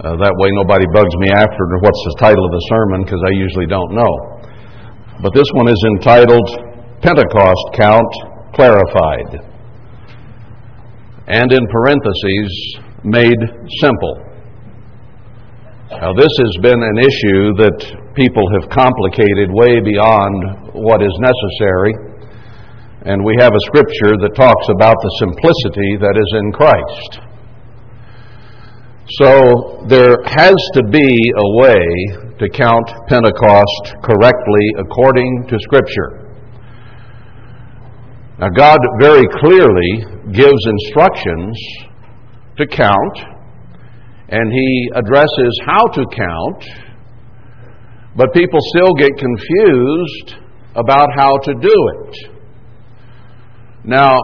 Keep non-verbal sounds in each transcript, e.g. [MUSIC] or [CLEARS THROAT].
Uh, that way nobody bugs me after what's the title of the sermon because I usually don't know. But this one is entitled Pentecost Count Clarified. And in parentheses, made simple. Now, this has been an issue that people have complicated way beyond what is necessary. And we have a scripture that talks about the simplicity that is in Christ. So there has to be a way to count Pentecost correctly according to Scripture. Now, God very clearly gives instructions to count, and He addresses how to count, but people still get confused about how to do it. Now,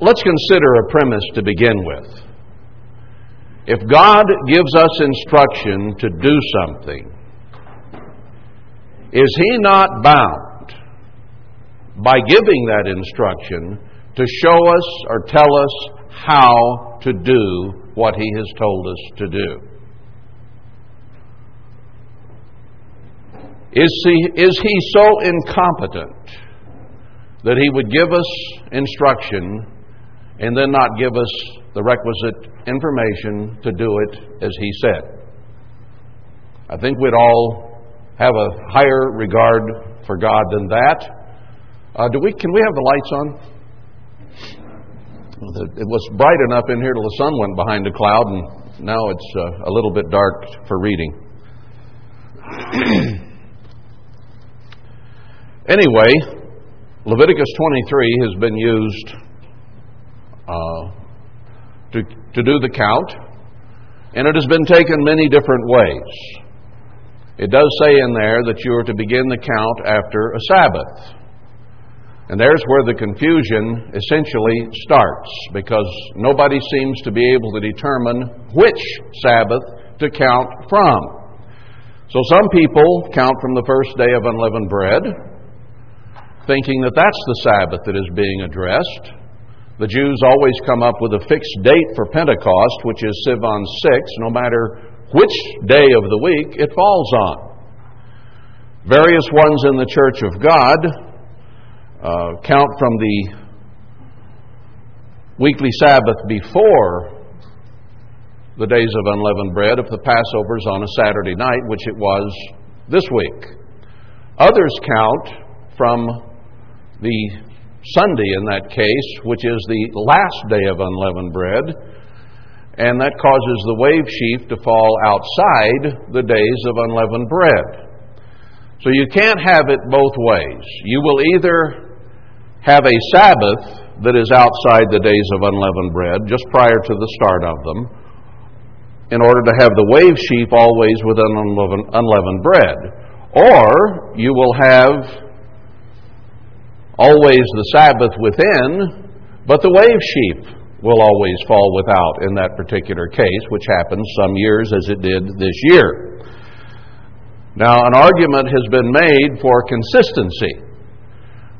let's consider a premise to begin with. If God gives us instruction to do something, is He not bound by giving that instruction to show us or tell us how to do what He has told us to do? Is he, is he so incompetent that he would give us instruction and then not give us the requisite information to do it as He said. I think we'd all have a higher regard for God than that. Uh, do we? Can we have the lights on? It was bright enough in here till the sun went behind a cloud, and now it's uh, a little bit dark for reading. [CLEARS THROAT] anyway, Leviticus 23 has been used uh, to, to do the count, and it has been taken many different ways. It does say in there that you are to begin the count after a Sabbath. And there's where the confusion essentially starts because nobody seems to be able to determine which Sabbath to count from. So some people count from the first day of unleavened bread, thinking that that's the Sabbath that is being addressed. The Jews always come up with a fixed date for Pentecost, which is Sivan 6, no matter which day of the week it falls on. Various ones in the Church of God uh, count from the weekly Sabbath before the days of unleavened bread if the Passover is on a Saturday night, which it was this week. Others count from the Sunday in that case, which is the last day of unleavened bread, and that causes the wave sheaf to fall outside the days of unleavened bread. So you can't have it both ways. You will either have a Sabbath that is outside the days of unleavened bread, just prior to the start of them, in order to have the wave sheaf always within unleavened bread. Or you will have always the Sabbath within, but the wave sheaf will always fall without in that particular case, which happens some years as it did this year. Now, an argument has been made for consistency.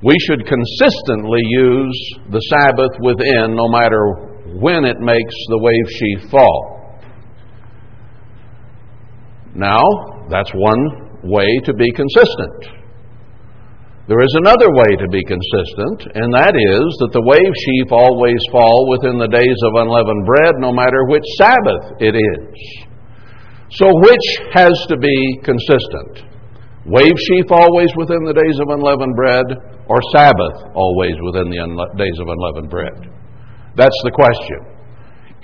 We should consistently use the Sabbath within no matter when it makes the wave sheaf fall. Now, that's one way to be consistent. There is another way to be consistent, and that is that the wave sheaf always fall within the days of unleavened bread, no matter which Sabbath it is. So, which has to be consistent? Wave sheaf always within the days of unleavened bread, or Sabbath always within the unle- days of unleavened bread? That's the question.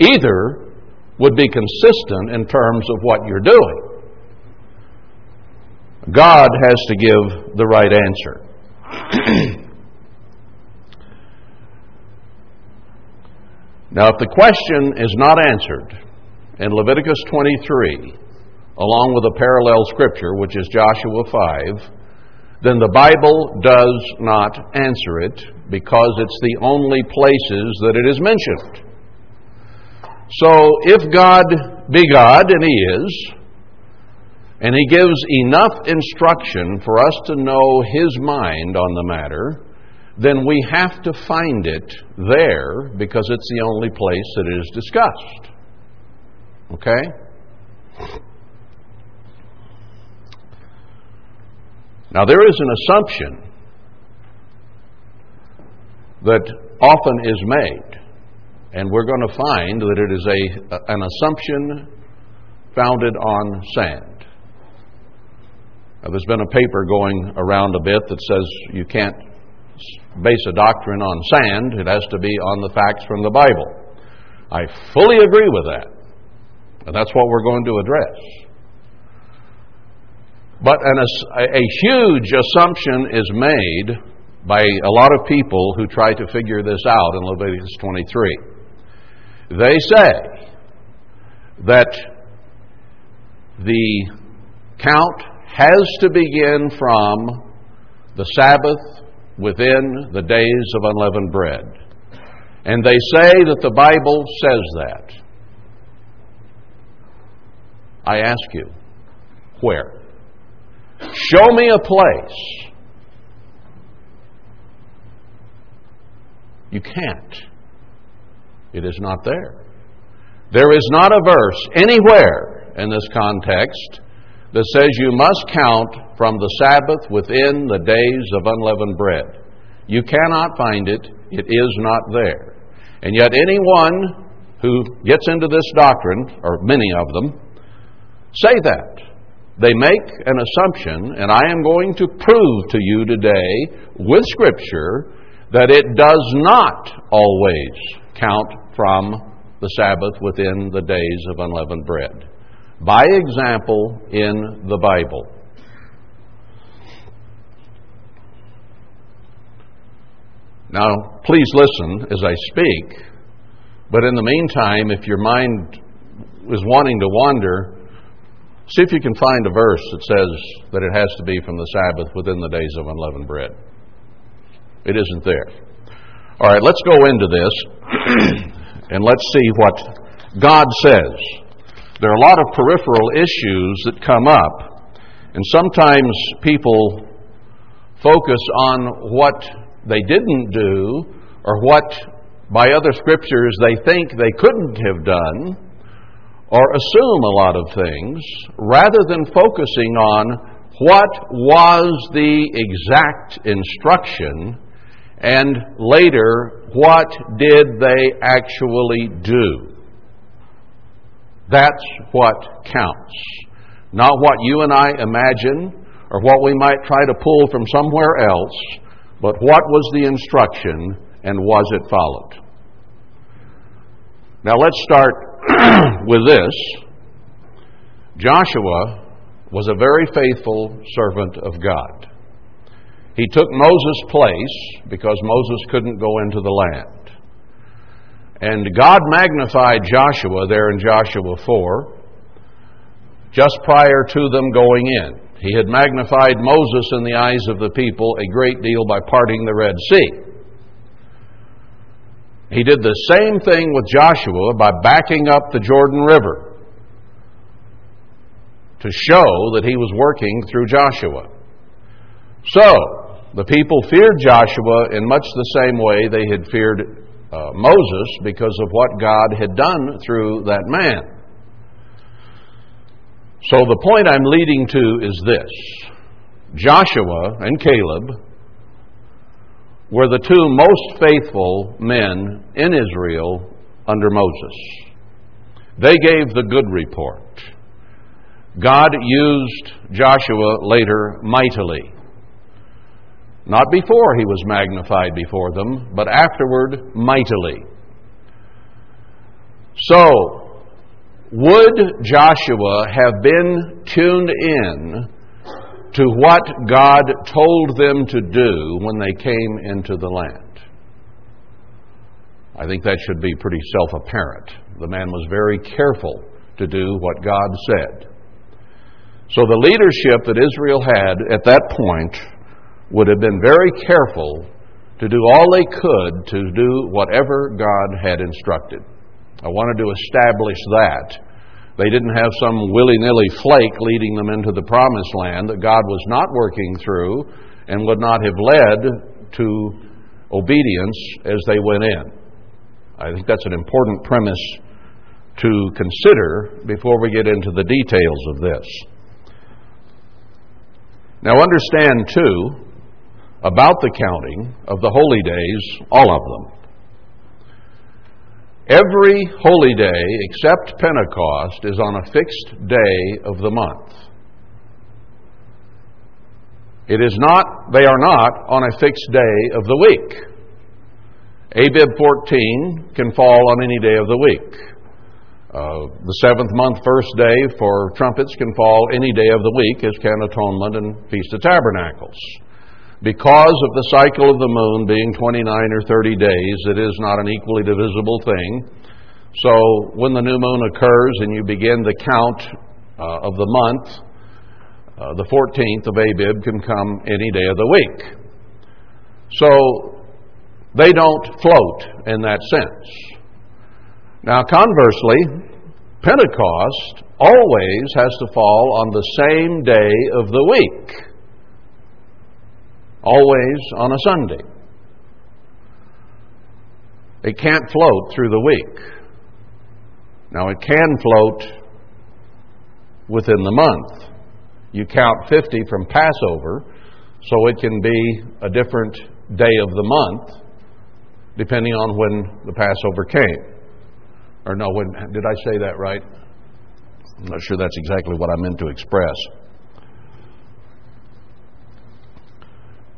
Either would be consistent in terms of what you're doing. God has to give the right answer. [CLEARS THROAT] now, if the question is not answered in Leviticus 23, along with a parallel scripture, which is Joshua 5, then the Bible does not answer it because it's the only places that it is mentioned. So, if God be God, and He is, and he gives enough instruction for us to know his mind on the matter, then we have to find it there because it's the only place that it is discussed. Okay? Now, there is an assumption that often is made, and we're going to find that it is a, an assumption founded on sand. Now, there's been a paper going around a bit that says you can't base a doctrine on sand, it has to be on the facts from the Bible. I fully agree with that, and that's what we're going to address. But an, a huge assumption is made by a lot of people who try to figure this out in Leviticus 23. They say that the count has to begin from the Sabbath within the days of unleavened bread. And they say that the Bible says that. I ask you, where? Show me a place. You can't. It is not there. There is not a verse anywhere in this context that says you must count from the Sabbath within the days of unleavened bread. You cannot find it. It is not there. And yet, anyone who gets into this doctrine, or many of them, say that. They make an assumption, and I am going to prove to you today with Scripture that it does not always count from the Sabbath within the days of unleavened bread. By example, in the Bible. Now, please listen as I speak, but in the meantime, if your mind is wanting to wander, See if you can find a verse that says that it has to be from the Sabbath within the days of unleavened bread. It isn't there. All right, let's go into this [CLEARS THROAT] and let's see what God says. There are a lot of peripheral issues that come up, and sometimes people focus on what they didn't do or what by other scriptures they think they couldn't have done or assume a lot of things rather than focusing on what was the exact instruction and later what did they actually do. That's what counts. Not what you and I imagine or what we might try to pull from somewhere else, but what was the instruction and was it followed. Now let's start [CLEARS THROAT] with this Joshua was a very faithful servant of God. He took Moses' place because Moses couldn't go into the land. And God magnified Joshua there in Joshua 4 just prior to them going in. He had magnified Moses in the eyes of the people a great deal by parting the Red Sea. He did the same thing with Joshua by backing up the Jordan River to show that he was working through Joshua. So, the people feared Joshua in much the same way they had feared uh, Moses because of what God had done through that man. So, the point I'm leading to is this Joshua and Caleb were the two most faithful men in Israel under Moses. They gave the good report. God used Joshua later mightily. Not before he was magnified before them, but afterward mightily. So, would Joshua have been tuned in to what God told them to do when they came into the land. I think that should be pretty self apparent. The man was very careful to do what God said. So the leadership that Israel had at that point would have been very careful to do all they could to do whatever God had instructed. I wanted to establish that they didn't have some willy nilly flake leading them into the promised land that God was not working through and would not have led to obedience as they went in. I think that's an important premise to consider before we get into the details of this. Now, understand too about the counting of the holy days, all of them. Every holy day except Pentecost is on a fixed day of the month. It is not, they are not on a fixed day of the week. Abib 14 can fall on any day of the week. Uh, the seventh month, first day for trumpets can fall any day of the week, as can atonement and Feast of Tabernacles. Because of the cycle of the moon being 29 or 30 days, it is not an equally divisible thing. So when the new moon occurs and you begin the count uh, of the month, uh, the 14th of Abib can come any day of the week. So they don't float in that sense. Now, conversely, Pentecost always has to fall on the same day of the week, always on a Sunday. It can't float through the week. Now, it can float within the month. You count 50 from Passover, so it can be a different day of the month depending on when the Passover came. Or no, when, did I say that right? I'm not sure that's exactly what I meant to express.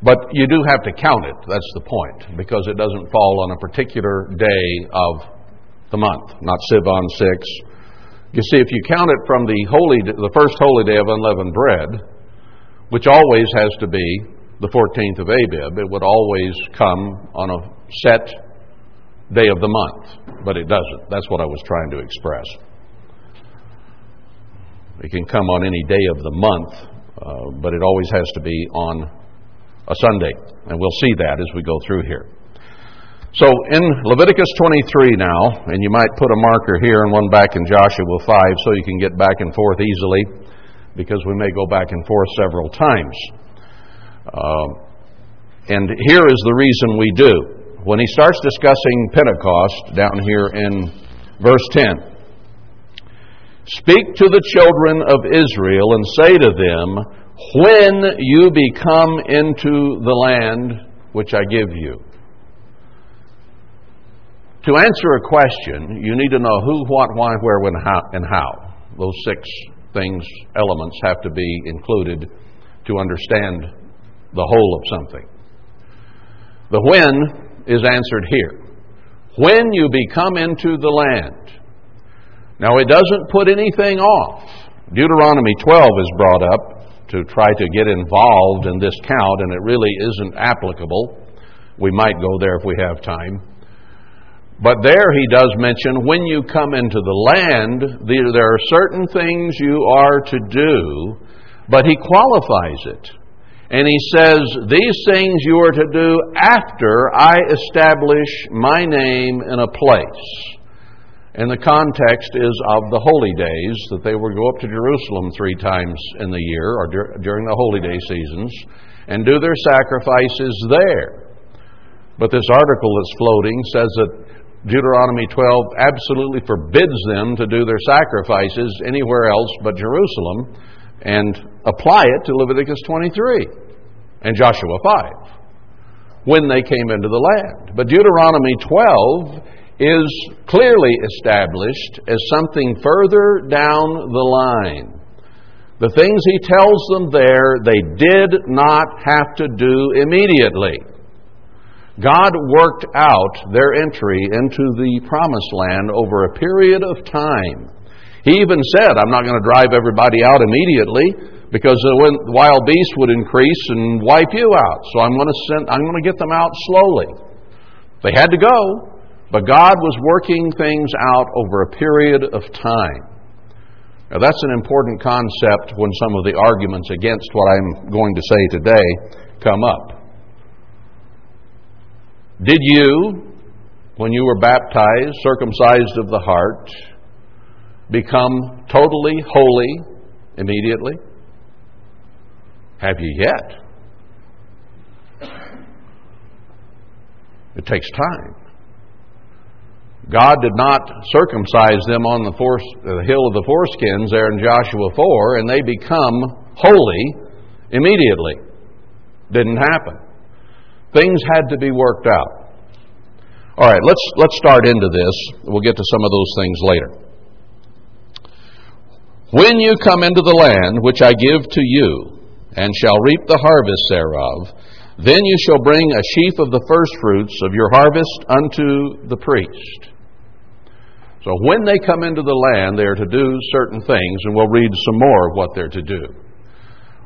But you do have to count it, that's the point, because it doesn't fall on a particular day of the month, not Sivan 6. You see, if you count it from the holy, the first holy day of unleavened bread, which always has to be the 14th of Abib, it would always come on a set day of the month, but it doesn't. That's what I was trying to express. It can come on any day of the month, uh, but it always has to be on a Sunday. And we'll see that as we go through here. So in Leviticus 23 now, and you might put a marker here and one back in Joshua 5 so you can get back and forth easily, because we may go back and forth several times. Uh, and here is the reason we do when he starts discussing Pentecost down here in verse 10. Speak to the children of Israel and say to them, When you become into the land which I give you. To answer a question, you need to know who, what, why, where, when, how, and how. Those six things, elements, have to be included to understand the whole of something. The when is answered here. When you become into the land. Now, it doesn't put anything off. Deuteronomy 12 is brought up to try to get involved in this count, and it really isn't applicable. We might go there if we have time. But there he does mention when you come into the land, there are certain things you are to do, but he qualifies it. And he says, These things you are to do after I establish my name in a place. And the context is of the holy days, that they would go up to Jerusalem three times in the year, or dur- during the holy day seasons, and do their sacrifices there. But this article that's floating says that Deuteronomy 12 absolutely forbids them to do their sacrifices anywhere else but Jerusalem and apply it to Leviticus 23 and Joshua 5 when they came into the land. But Deuteronomy 12 is clearly established as something further down the line. The things he tells them there, they did not have to do immediately. God worked out their entry into the promised land over a period of time. He even said, I'm not going to drive everybody out immediately because the wild beasts would increase and wipe you out. So I'm going to send, I'm going to get them out slowly. They had to go, but God was working things out over a period of time. Now that's an important concept when some of the arguments against what I'm going to say today come up. Did you, when you were baptized, circumcised of the heart, become totally holy immediately? Have you yet? It takes time. God did not circumcise them on the, the hill of the foreskins there in Joshua 4, and they become holy immediately. Didn't happen. Things had to be worked out. All right, let's, let's start into this. We'll get to some of those things later. When you come into the land which I give to you, and shall reap the harvest thereof, then you shall bring a sheaf of the firstfruits of your harvest unto the priest. So when they come into the land, they are to do certain things, and we'll read some more of what they're to do.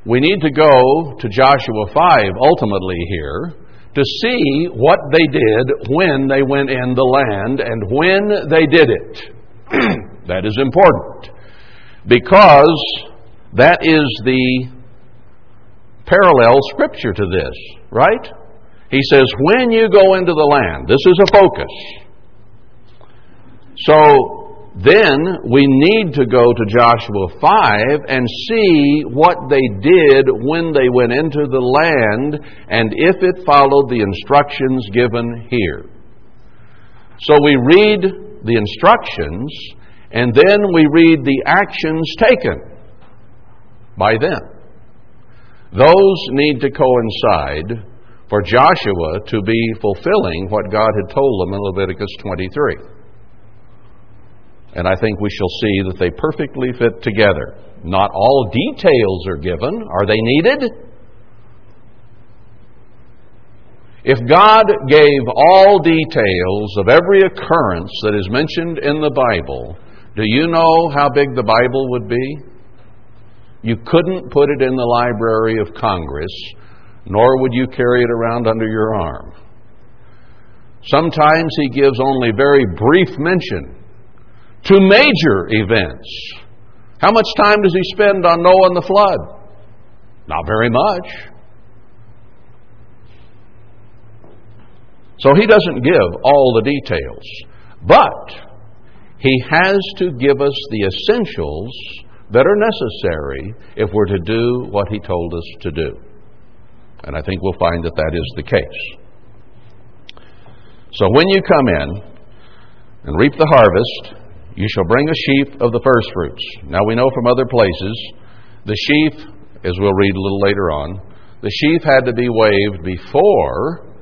We need to go to Joshua 5 ultimately here to see what they did when they went in the land and when they did it. [CLEARS THROAT] that is important because that is the parallel scripture to this, right? He says, when you go into the land, this is a focus. So then we need to go to Joshua 5 and see what they did when they went into the land and if it followed the instructions given here. So we read the instructions and then we read the actions taken by them. Those need to coincide for Joshua to be fulfilling what God had told them in Leviticus 23. And I think we shall see that they perfectly fit together. Not all details are given. Are they needed? If God gave all details of every occurrence that is mentioned in the Bible, do you know how big the Bible would be? You couldn't put it in the Library of Congress, nor would you carry it around under your arm. Sometimes he gives only very brief mention to major events. How much time does he spend on Noah and the flood? Not very much. So he doesn't give all the details. But he has to give us the essentials that are necessary if we're to do what He told us to do. And I think we'll find that that is the case. So when you come in and reap the harvest, you shall bring a sheaf of the firstfruits. Now we know from other places, the sheaf, as we'll read a little later on, the sheaf had to be waved before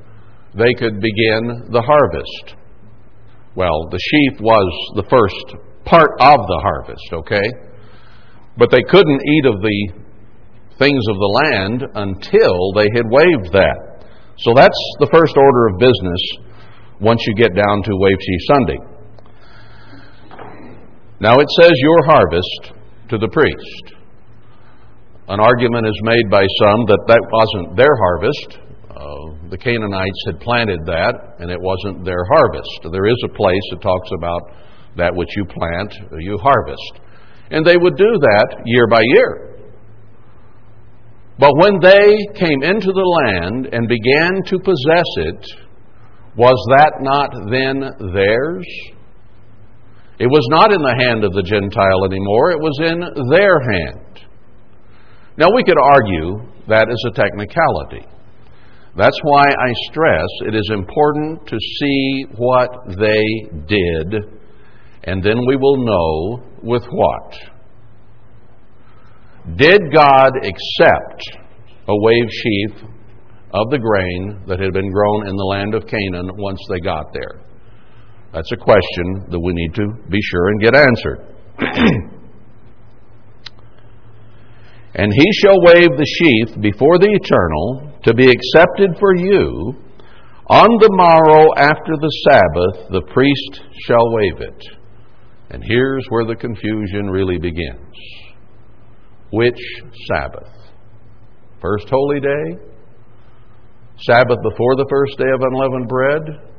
they could begin the harvest. Well, the sheaf was the first part of the harvest, okay? But they couldn't eat of the things of the land until they had waved that. So that's the first order of business once you get down to Wave Sheaf Sunday. Now it says your harvest to the priest. An argument is made by some that that wasn't their harvest, uh, the Canaanites had planted that, and it wasn't their harvest. There is a place that talks about that which you plant, you harvest. And they would do that year by year. But when they came into the land and began to possess it, was that not then theirs? It was not in the hand of the Gentile anymore, it was in their hand. Now, we could argue that is a technicality. That's why I stress it is important to see what they did, and then we will know with what. Did God accept a wave sheaf of the grain that had been grown in the land of Canaan once they got there? That's a question that we need to be sure and get answered. [CLEARS THROAT] And he shall wave the sheaf before the eternal to be accepted for you. On the morrow after the Sabbath, the priest shall wave it. And here's where the confusion really begins. Which Sabbath? First holy day? Sabbath before the first day of unleavened bread?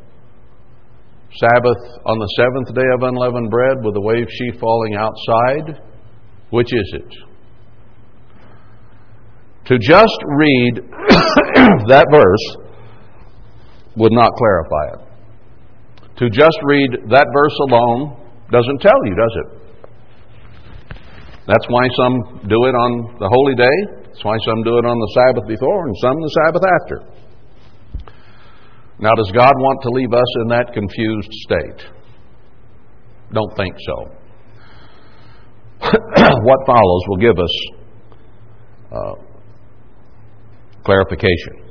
Sabbath on the seventh day of unleavened bread with the wave sheaf falling outside? Which is it? To just read [COUGHS] that verse would not clarify it. To just read that verse alone doesn't tell you, does it? That's why some do it on the holy day. That's why some do it on the Sabbath before and some the Sabbath after. Now, does God want to leave us in that confused state? Don't think so. [COUGHS] what follows will give us uh, Clarification.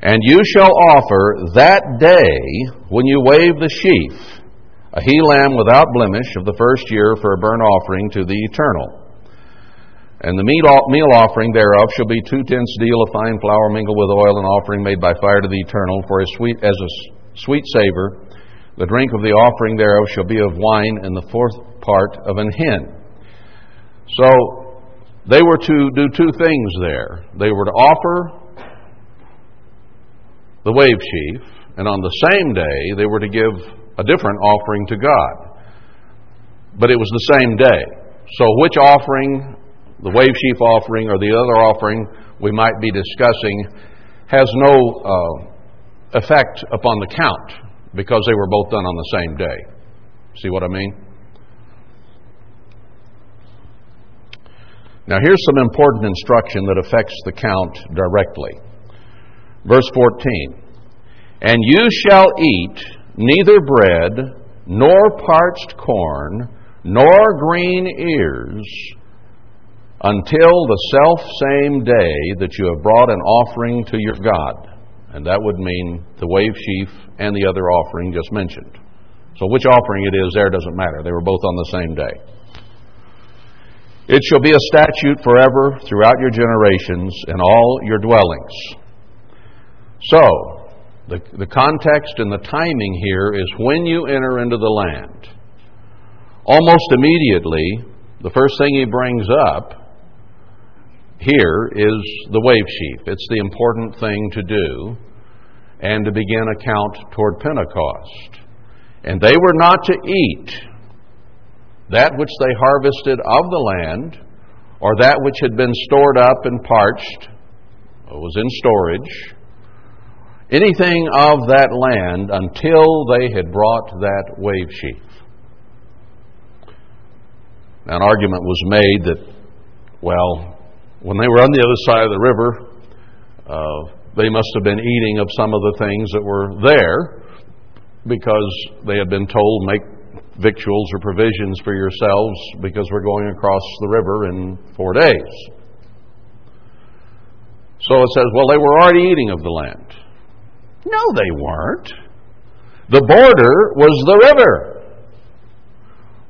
And you shall offer that day when you wave the sheaf a he lamb without blemish of the first year for a burnt offering to the eternal. And the meal offering thereof shall be two tenths deal of fine flour mingled with oil, an offering made by fire to the eternal, for a sweet as a sweet savor. The drink of the offering thereof shall be of wine, and the fourth part of an hin. So they were to do two things there. They were to offer the wave sheaf, and on the same day they were to give a different offering to God. But it was the same day. So which offering, the wave sheaf offering or the other offering we might be discussing, has no uh, effect upon the count because they were both done on the same day. See what I mean? Now, here's some important instruction that affects the count directly. Verse 14 And you shall eat neither bread, nor parched corn, nor green ears, until the self same day that you have brought an offering to your God. And that would mean the wave sheaf and the other offering just mentioned. So, which offering it is there doesn't matter. They were both on the same day. It shall be a statute forever throughout your generations in all your dwellings. So, the, the context and the timing here is when you enter into the land. Almost immediately, the first thing he brings up here is the wave sheaf. It's the important thing to do and to begin a count toward Pentecost. And they were not to eat that which they harvested of the land or that which had been stored up and parched, was in storage, anything of that land until they had brought that wave sheaf. An argument was made that, well, when they were on the other side of the river, uh, they must have been eating of some of the things that were there because they had been told, make victuals or provisions for yourselves because we're going across the river in four days. So it says, well, they were already eating of the land. No, they weren't. The border was the river.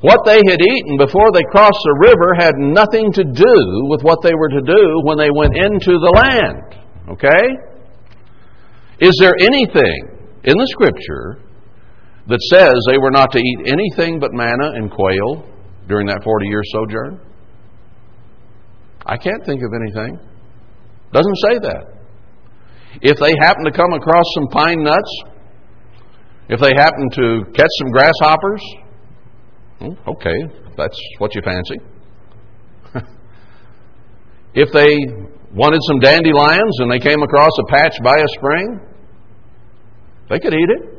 What they had eaten before they crossed the river had nothing to do with what they were to do when they went into the land. Okay? Is there anything in the Scripture that says they were not to eat anything but manna and quail during that 40 year sojourn? I can't think of anything. Doesn't say that. If they happen to come across some pine nuts, if they happen to catch some grasshoppers, Oh, okay, that's what you fancy. [LAUGHS] if they wanted some dandelions and they came across a patch by a spring, they could eat it.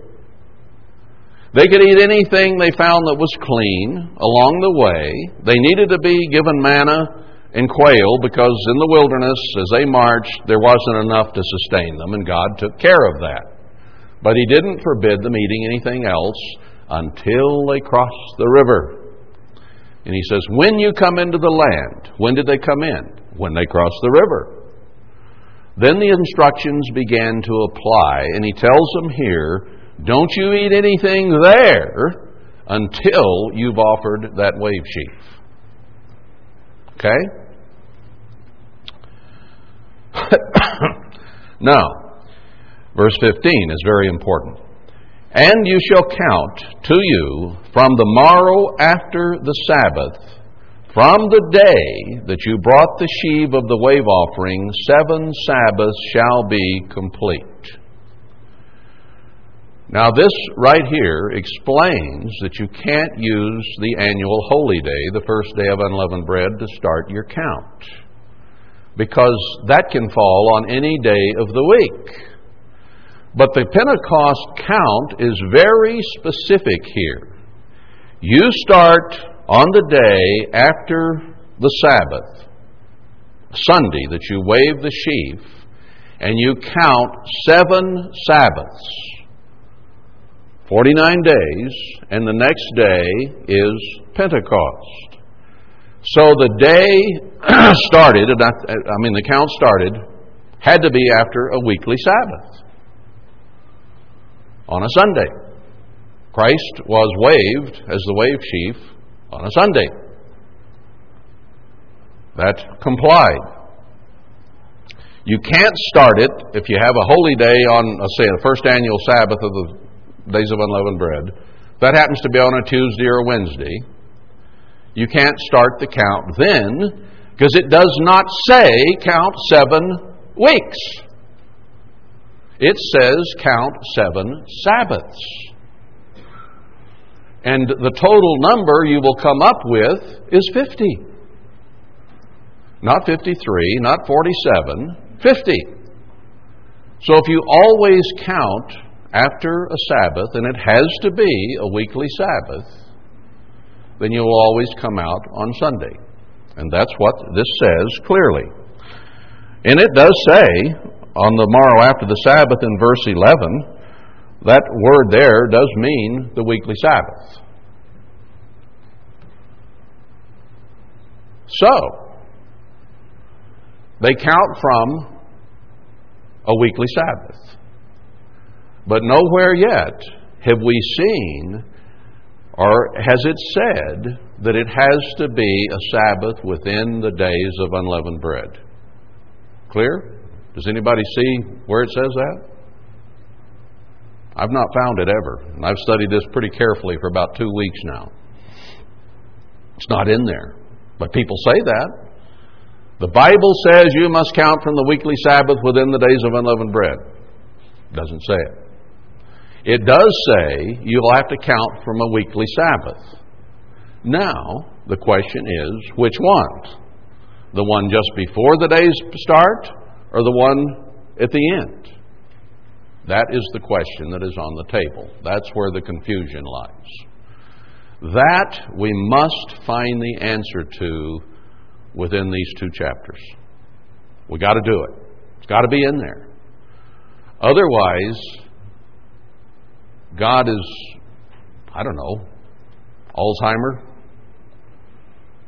They could eat anything they found that was clean along the way. They needed to be given manna and quail because in the wilderness, as they marched, there wasn't enough to sustain them, and God took care of that. But He didn't forbid them eating anything else until they crossed the river. And He says, When you come into the land, when did they come in? When they crossed the river. Then the instructions began to apply, and He tells them here, Don't you eat anything there until you've offered that wave sheaf. Okay? [COUGHS] now, verse 15 is very important. And you shall count to you from the morrow after the Sabbath, from the day that you brought the sheave of the wave offering, seven Sabbaths shall be complete. Now, this right here explains that you can't use the annual holy day, the first day of unleavened bread, to start your count because that can fall on any day of the week. But the Pentecost count is very specific here. You start on the day after the Sabbath, Sunday, that you wave the sheaf, and you count seven Sabbaths, 49 days, and the next day is Pentecost. So the day [CLEARS THROAT] started, I mean, the count started had to be after a weekly Sabbath on a Sunday. Christ was waved as the wave sheaf on a Sunday. That complied. You can't start it if you have a holy day on, let's say, the first annual Sabbath of the Days of Unleavened Bread. That happens to be on a Tuesday or a Wednesday. You can't start the count then because it does not say count seven weeks. It says count seven Sabbaths. And the total number you will come up with is 50. Not 53, not 47, 50. So if you always count after a Sabbath, and it has to be a weekly Sabbath, then you will always come out on Sunday. And that's what this says clearly. And it does say on the morrow after the Sabbath in verse 11, that word there does mean the weekly Sabbath. So, they count from a weekly Sabbath. But nowhere yet have we seen or has it said that it has to be a Sabbath within the days of unleavened bread. Clear? Does anybody see where it says that? I've not found it ever. I've studied this pretty carefully for about two weeks now. It's not in there. But people say that. The Bible says you must count from the weekly Sabbath within the days of unleavened bread. Doesn't say it. It does say you'll have to count from a weekly Sabbath. Now, the question is which one? The one just before the days start or the one at the end? That is the question that is on the table. That's where the confusion lies. That we must find the answer to within these two chapters. We got to do it. It's got to be in there. Otherwise, God is, I don't know, Alzheimer,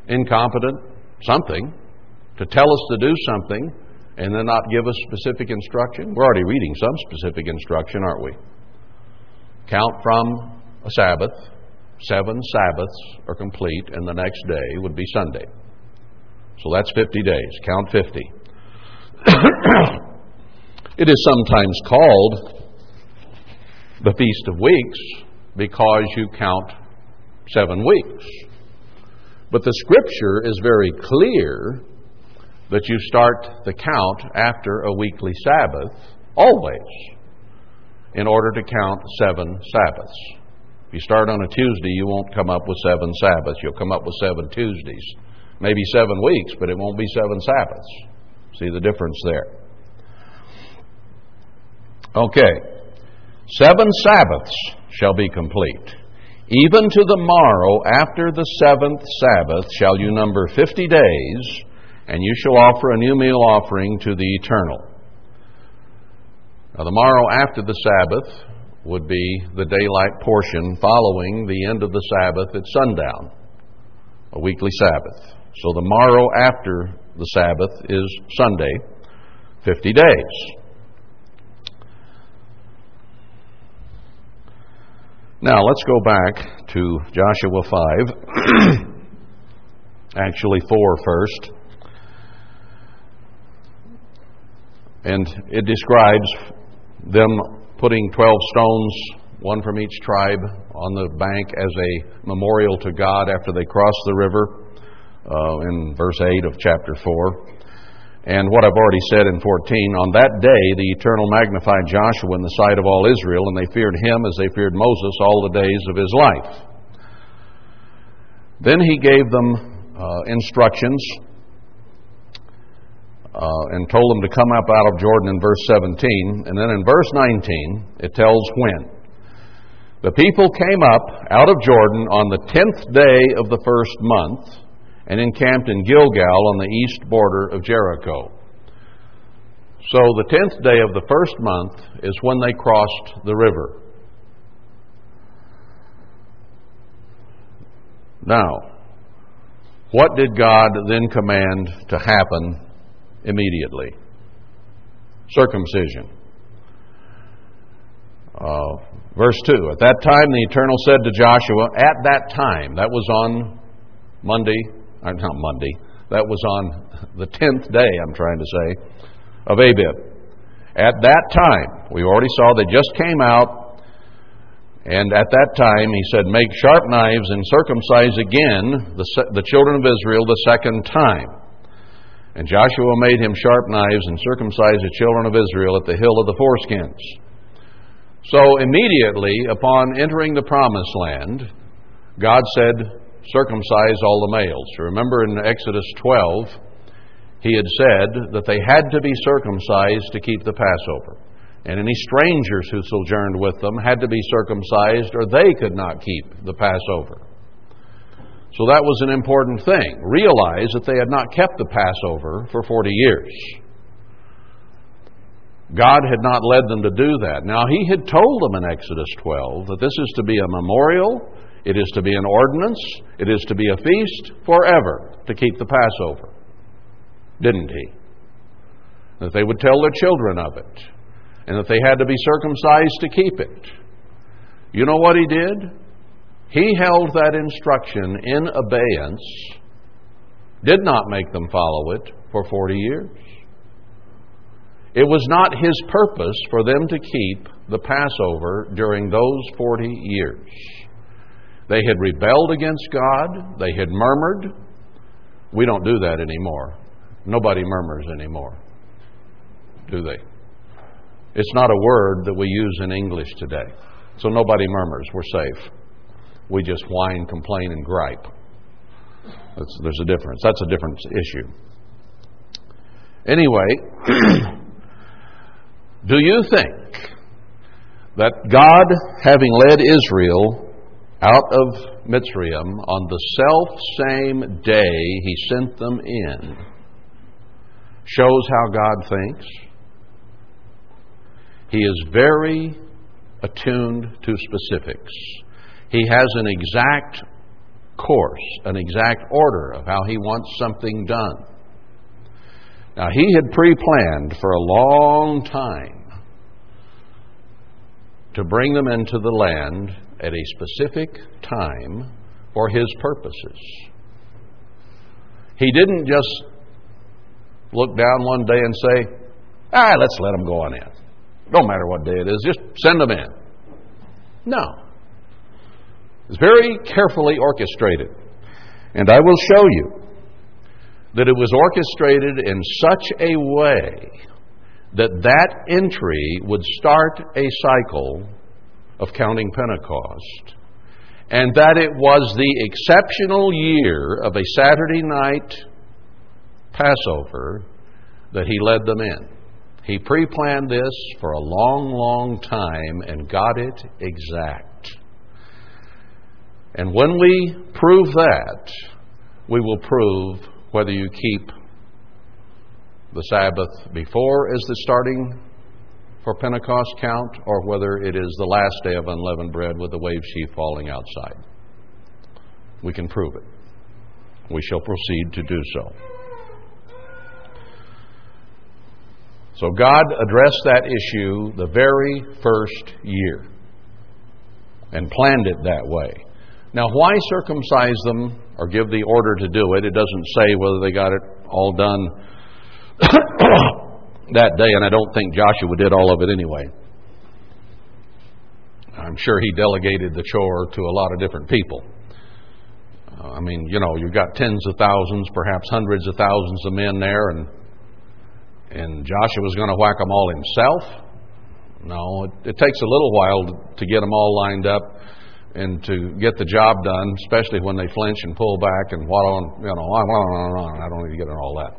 incompetent, something, to tell us to do something and then not give us specific instruction? We're already reading some specific instruction, aren't we? Count from a Sabbath. Seven Sabbaths are complete, and the next day would be Sunday. So that's 50 days. Count 50. [COUGHS] it is sometimes called the Feast of Weeks because you count seven weeks. But the Scripture is very clear that you start the count after a weekly Sabbath, always, in order to count seven Sabbaths. If you start on a Tuesday, you won't come up with seven Sabbaths. You'll come up with seven Tuesdays. Maybe seven weeks, but it won't be seven Sabbaths. See the difference there? Okay. Seven Sabbaths shall be complete. Even to the morrow after the seventh Sabbath shall you number fifty days and you shall offer a new meal offering to the eternal. Now, the morrow after the Sabbath would be the daylight portion following the end of the Sabbath at sundown, a weekly Sabbath. So the morrow after the Sabbath is Sunday, 50 days. Now let's go back to Joshua 5, [CLEARS THROAT] actually 4 first. And it describes them putting 12 stones, one from each tribe, on the bank as a memorial to God after they crossed the river uh, in verse 8 of chapter 4. And what I've already said in 14, on that day the Eternal magnified Joshua in the sight of all Israel, and they feared him as they feared Moses all the days of his life. Then he gave them uh, instructions uh, and told them to come up out of Jordan in verse 17. And then in verse 19, it tells when. The people came up out of Jordan on the tenth day of the first month and encamped in Gilgal on the east border of Jericho. So the tenth day of the first month is when they crossed the river. Now, what did God then command to happen immediately. circumcision. Uh, verse 2 At that time the Eternal said to Joshua, At that time, that was on Monday, uh, not Monday, that was on the 10th day, I'm trying to say, of Abib. At that time, we already saw they just came out, and at that time he said, Make sharp knives and circumcise again the, the children of Israel the second time. And Joshua made him sharp knives and circumcised the children of Israel at the hill of the foreskins. So immediately upon entering the promised land, God said, Circumcise all the males. Remember in Exodus 12, he had said that they had to be circumcised to keep the Passover. And any strangers who sojourned with them had to be circumcised or they could not keep the Passover. So that was an important thing. Realize that they had not kept the Passover for 40 years. God had not led them to do that. Now, He had told them in Exodus 12 that this is to be a memorial, it is to be an ordinance, it is to be a feast forever to keep the Passover didn't he? That they would tell their children of it, and that they had to be circumcised to keep it. You know what he did? He held that instruction in abeyance, did not make them follow it for 40 years. It was not his purpose for them to keep the Passover during those 40 years. They had rebelled against God, they had murmured. We don't do that anymore. Nobody murmurs anymore, do they? It's not a word that we use in English today. So nobody murmurs. We're safe. We just whine, complain, and gripe. That's, there's a difference. That's a different issue. Anyway, [CLEARS THROAT] do you think that God, having led Israel out of Mitzrayim on the self same day he sent them in, shows how God thinks. He is very attuned to specifics. He has an exact course, an exact order of how he wants something done. Now, he had pre planned for a long time to bring them into the land at a specific time for his purposes. He didn't just look down one day and say, ah, let's let them go on in. Don't matter what day it is, just send them in. No. It's very carefully orchestrated. And I will show you that it was orchestrated in such a way that that entry would start a cycle of counting Pentecost, and that it was the exceptional year of a Saturday night Passover that he led them in. He pre planned this for a long, long time and got it exact. And when we prove that, we will prove whether you keep the Sabbath before as the starting for Pentecost count or whether it is the last day of unleavened bread with the wave sheaf falling outside. We can prove it. We shall proceed to do so. So God addressed that issue the very first year and planned it that way. Now, why circumcise them or give the order to do it? It doesn't say whether they got it all done [COUGHS] that day, and I don't think Joshua did all of it anyway. I'm sure he delegated the chore to a lot of different people. Uh, I mean, you know, you've got tens of thousands, perhaps hundreds of thousands of men there, and and Joshua was going to whack them all himself. No, it, it takes a little while to get them all lined up and to get the job done, especially when they flinch and pull back and what on, you know, I don't need to get into all that.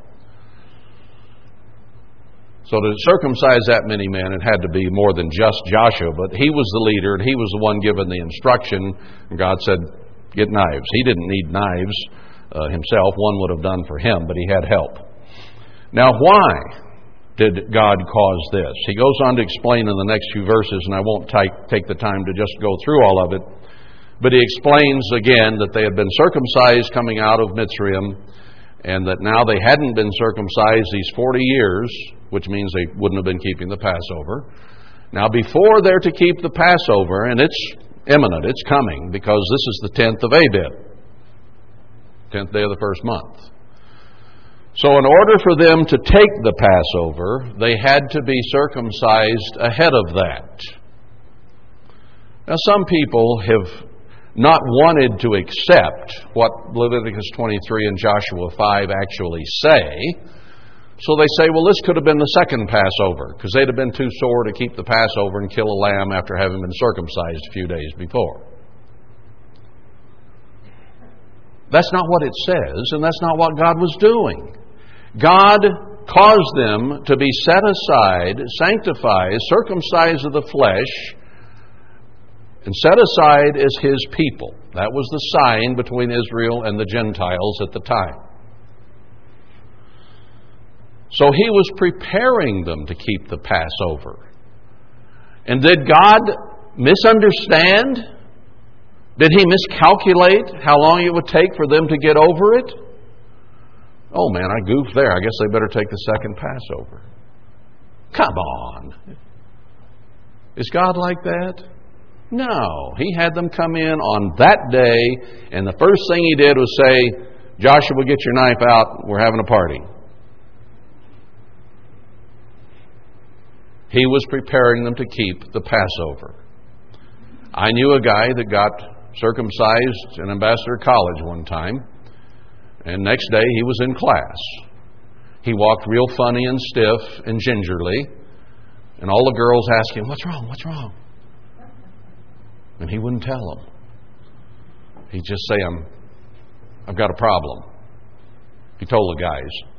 So to circumcise that many men, it had to be more than just Joshua, but he was the leader and he was the one given the instruction. And God said, Get knives. He didn't need knives uh, himself, one would have done for him, but he had help. Now, why did God cause this? He goes on to explain in the next few verses, and I won't take, take the time to just go through all of it. But he explains again that they had been circumcised coming out of Mitzrayim, and that now they hadn't been circumcised these 40 years, which means they wouldn't have been keeping the Passover. Now, before they're to keep the Passover, and it's imminent, it's coming, because this is the 10th of Abib, 10th day of the first month. So, in order for them to take the Passover, they had to be circumcised ahead of that. Now, some people have not wanted to accept what Leviticus 23 and Joshua 5 actually say. So they say, well, this could have been the second Passover, because they'd have been too sore to keep the Passover and kill a lamb after having been circumcised a few days before. That's not what it says, and that's not what God was doing. God caused them to be set aside, sanctified, circumcised of the flesh, and set aside as his people. That was the sign between Israel and the Gentiles at the time. So he was preparing them to keep the Passover. And did God misunderstand? Did he miscalculate how long it would take for them to get over it? Oh man, I goofed there. I guess they better take the second Passover. Come on. Is God like that? No. He had them come in on that day, and the first thing he did was say, Joshua, get your knife out. We're having a party. He was preparing them to keep the Passover. I knew a guy that got circumcised in Ambassador College one time, and next day he was in class. He walked real funny and stiff and gingerly, and all the girls asked him, What's wrong? What's wrong? And he wouldn't tell them. He'd just say, I'm, I've got a problem. He told the guys,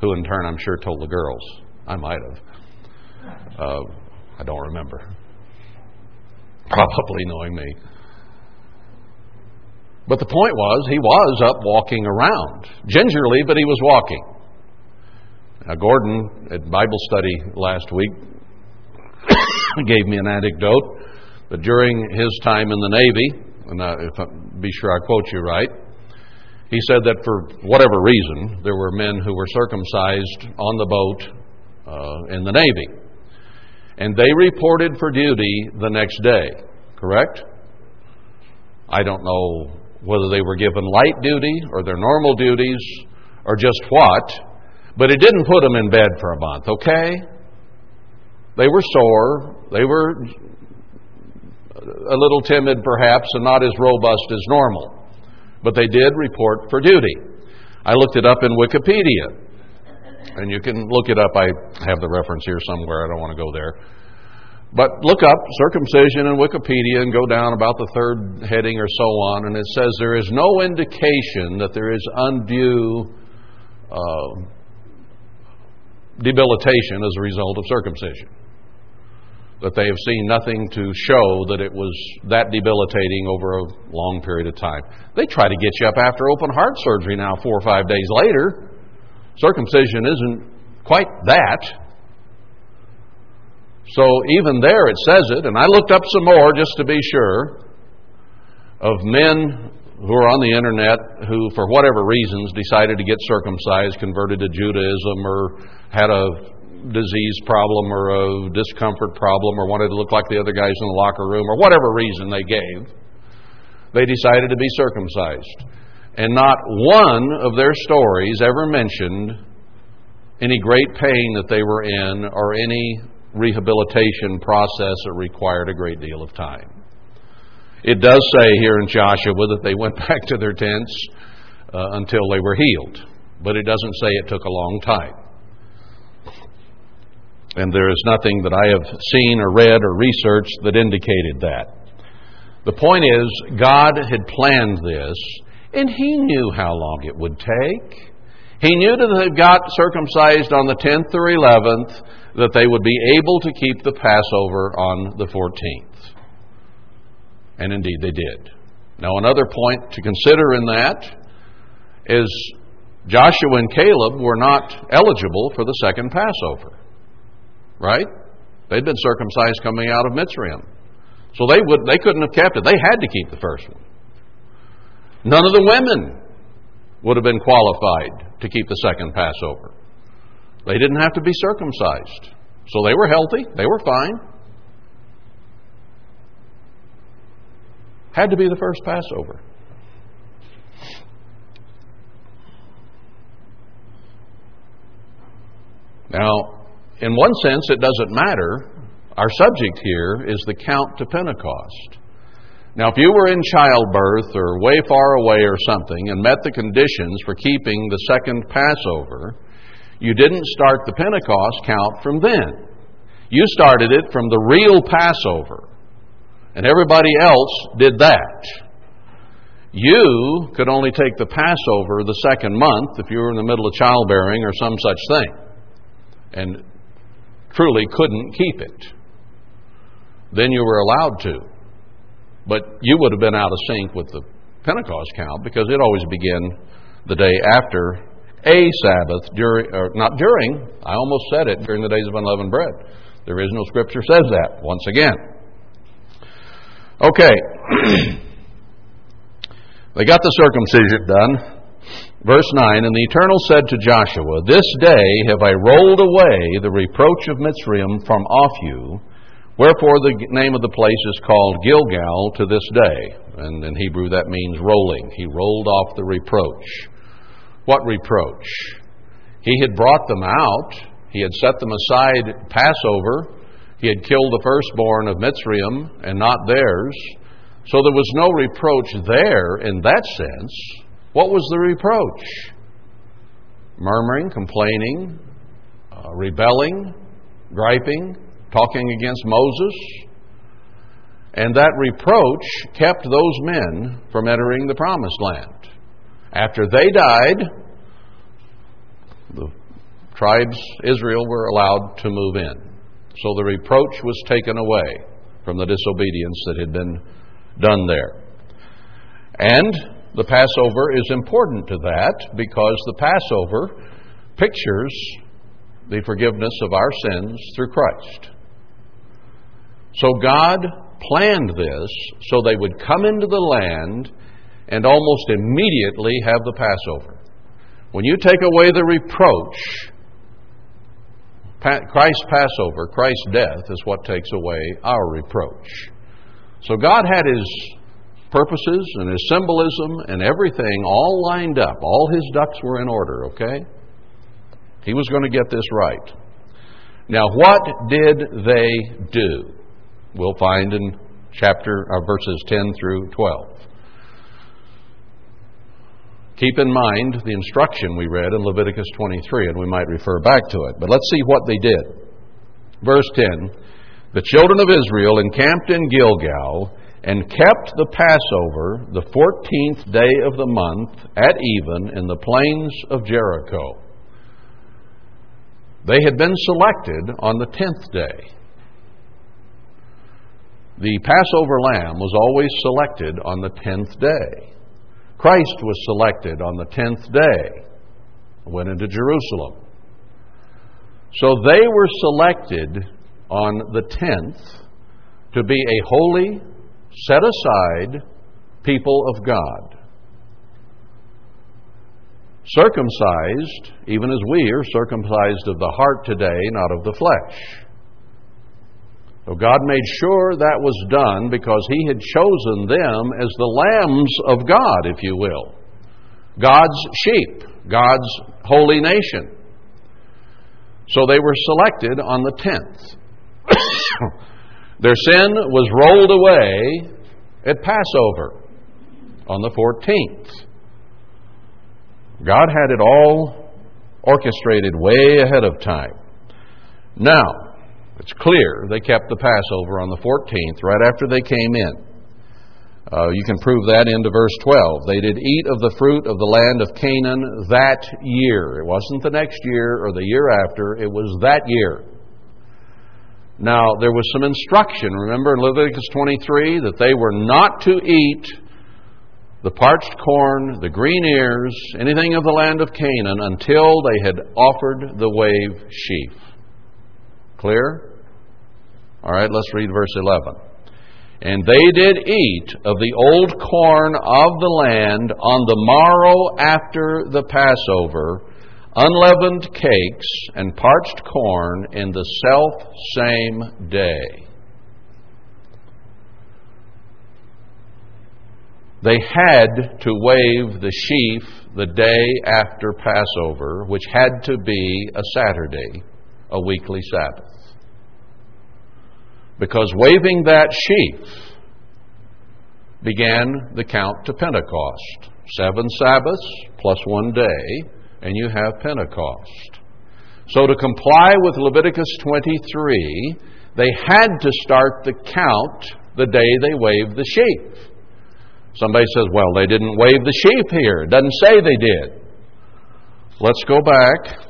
who in turn I'm sure told the girls. I might have. Uh, I don't remember. Probably knowing me. But the point was, he was up walking around. Gingerly, but he was walking. Now, Gordon, at Bible study last week, [COUGHS] gave me an anecdote that during his time in the Navy, and if I, be sure I quote you right, he said that for whatever reason, there were men who were circumcised on the boat uh, in the Navy. And they reported for duty the next day, correct? I don't know whether they were given light duty or their normal duties or just what, but it didn't put them in bed for a month, okay? They were sore. They were a little timid perhaps and not as robust as normal. But they did report for duty. I looked it up in Wikipedia. And you can look it up. I have the reference here somewhere. I don't want to go there. But look up circumcision in Wikipedia and go down about the third heading or so on, and it says there is no indication that there is undue uh, debilitation as a result of circumcision that they have seen nothing to show that it was that debilitating over a long period of time. They try to get you up after open heart surgery now, four or five days later. Circumcision isn't quite that. So even there it says it, and I looked up some more just to be sure of men who are on the internet who, for whatever reasons, decided to get circumcised, converted to Judaism, or had a disease problem or a discomfort problem or wanted to look like the other guys in the locker room or whatever reason they gave, they decided to be circumcised. And not one of their stories ever mentioned any great pain that they were in or any rehabilitation process that required a great deal of time. It does say here in Joshua that they went [LAUGHS] back to their tents uh, until they were healed, but it doesn't say it took a long time. And there is nothing that I have seen or read or researched that indicated that. The point is, God had planned this, and He knew how long it would take. He knew that they got circumcised on the 10th or 11th, that they would be able to keep the Passover on the 14th. And indeed they did. Now, another point to consider in that is Joshua and Caleb were not eligible for the second Passover right? They'd been circumcised coming out of Mitzrayim. So they, would, they couldn't have kept it. They had to keep the first one. None of the women would have been qualified to keep the second Passover. They didn't have to be circumcised. So they were healthy, they were fine. Had to be the first Passover. Now, in one sense, it doesn't matter. Our subject here is the count to Pentecost. Now, if you were in childbirth or way far away or something and met the conditions for keeping the second Passover, you didn't start the Pentecost count from then. You started it from the real Passover. And everybody else did that. You could only take the Passover the second month if you were in the middle of childbearing or some such thing. And truly couldn't keep it. Then you were allowed to. But you would have been out of sync with the Pentecost count because it always began the day after a Sabbath, during, not during, I almost said it, during the days of unleavened bread. The original scripture says that once again. Okay. [CLEARS THROAT] they got the circumcision done. Verse 9 And the Eternal said to Joshua, This day have I rolled away the reproach of Mitzrayim from off you. Wherefore the name of the place is called Gilgal to this day. And in Hebrew that means rolling. He rolled off the reproach. What reproach? He had brought them out. He had set them aside Passover. He had killed the firstborn of Mitzrayim and not theirs. So there was no reproach there in that sense. What was the reproach? Murmuring, complaining, uh, rebelling, griping, talking against Moses. And that reproach kept those men from entering the promised land. After they died, the tribes, Israel, were allowed to move in. So the reproach was taken away from the disobedience that had been done there. And the Passover is important to that because the Passover pictures the forgiveness of our sins through Christ. So God planned this so they would come into the land and almost immediately have the Passover. When you take away the reproach, Christ's Passover, Christ's death, is what takes away our reproach. So God had His purposes and His symbolism and everything all lined up. All His ducks were in order, okay? He was going to get this right. Now, what did they do? We'll find in chapter uh, verses 10 through 12. Keep in mind the instruction we read in Leviticus 23, and we might refer back to it. But let's see what they did. Verse 10 The children of Israel encamped in Gilgal and kept the Passover the fourteenth day of the month at even in the plains of Jericho. They had been selected on the tenth day. The Passover lamb was always selected on the tenth day. Christ was selected on the tenth day, went into Jerusalem. So they were selected on the tenth to be a holy, set aside people of God. Circumcised, even as we are circumcised of the heart today, not of the flesh. So God made sure that was done because He had chosen them as the lambs of God, if you will. God's sheep, God's holy nation. So they were selected on the 10th. [COUGHS] Their sin was rolled away at Passover on the 14th. God had it all orchestrated way ahead of time. Now, it's clear they kept the Passover on the 14th, right after they came in. Uh, you can prove that into verse 12. They did eat of the fruit of the land of Canaan that year. It wasn't the next year or the year after, it was that year. Now, there was some instruction, remember in Leviticus 23, that they were not to eat the parched corn, the green ears, anything of the land of Canaan until they had offered the wave sheaf. Clear? All right, let's read verse 11. And they did eat of the old corn of the land on the morrow after the Passover, unleavened cakes and parched corn in the self same day. They had to wave the sheaf the day after Passover, which had to be a Saturday, a weekly Sabbath. Because waving that sheaf began the count to Pentecost. Seven Sabbaths plus one day, and you have Pentecost. So, to comply with Leviticus 23, they had to start the count the day they waved the sheaf. Somebody says, well, they didn't wave the sheaf here. It doesn't say they did. Let's go back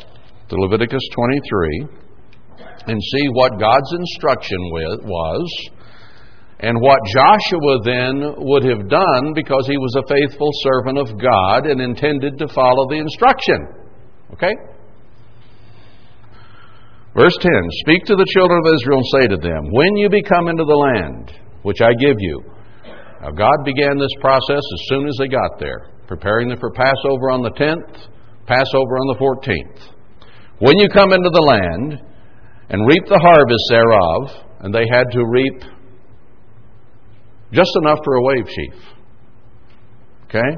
to Leviticus 23 and see what God's instruction was and what Joshua then would have done because he was a faithful servant of God and intended to follow the instruction. Okay? Verse 10 Speak to the children of Israel and say to them, When you become into the land which I give you, now, God began this process as soon as they got there, preparing them for Passover on the 10th, Passover on the 14th. When you come into the land and reap the harvest thereof, and they had to reap just enough for a wave sheaf. Okay?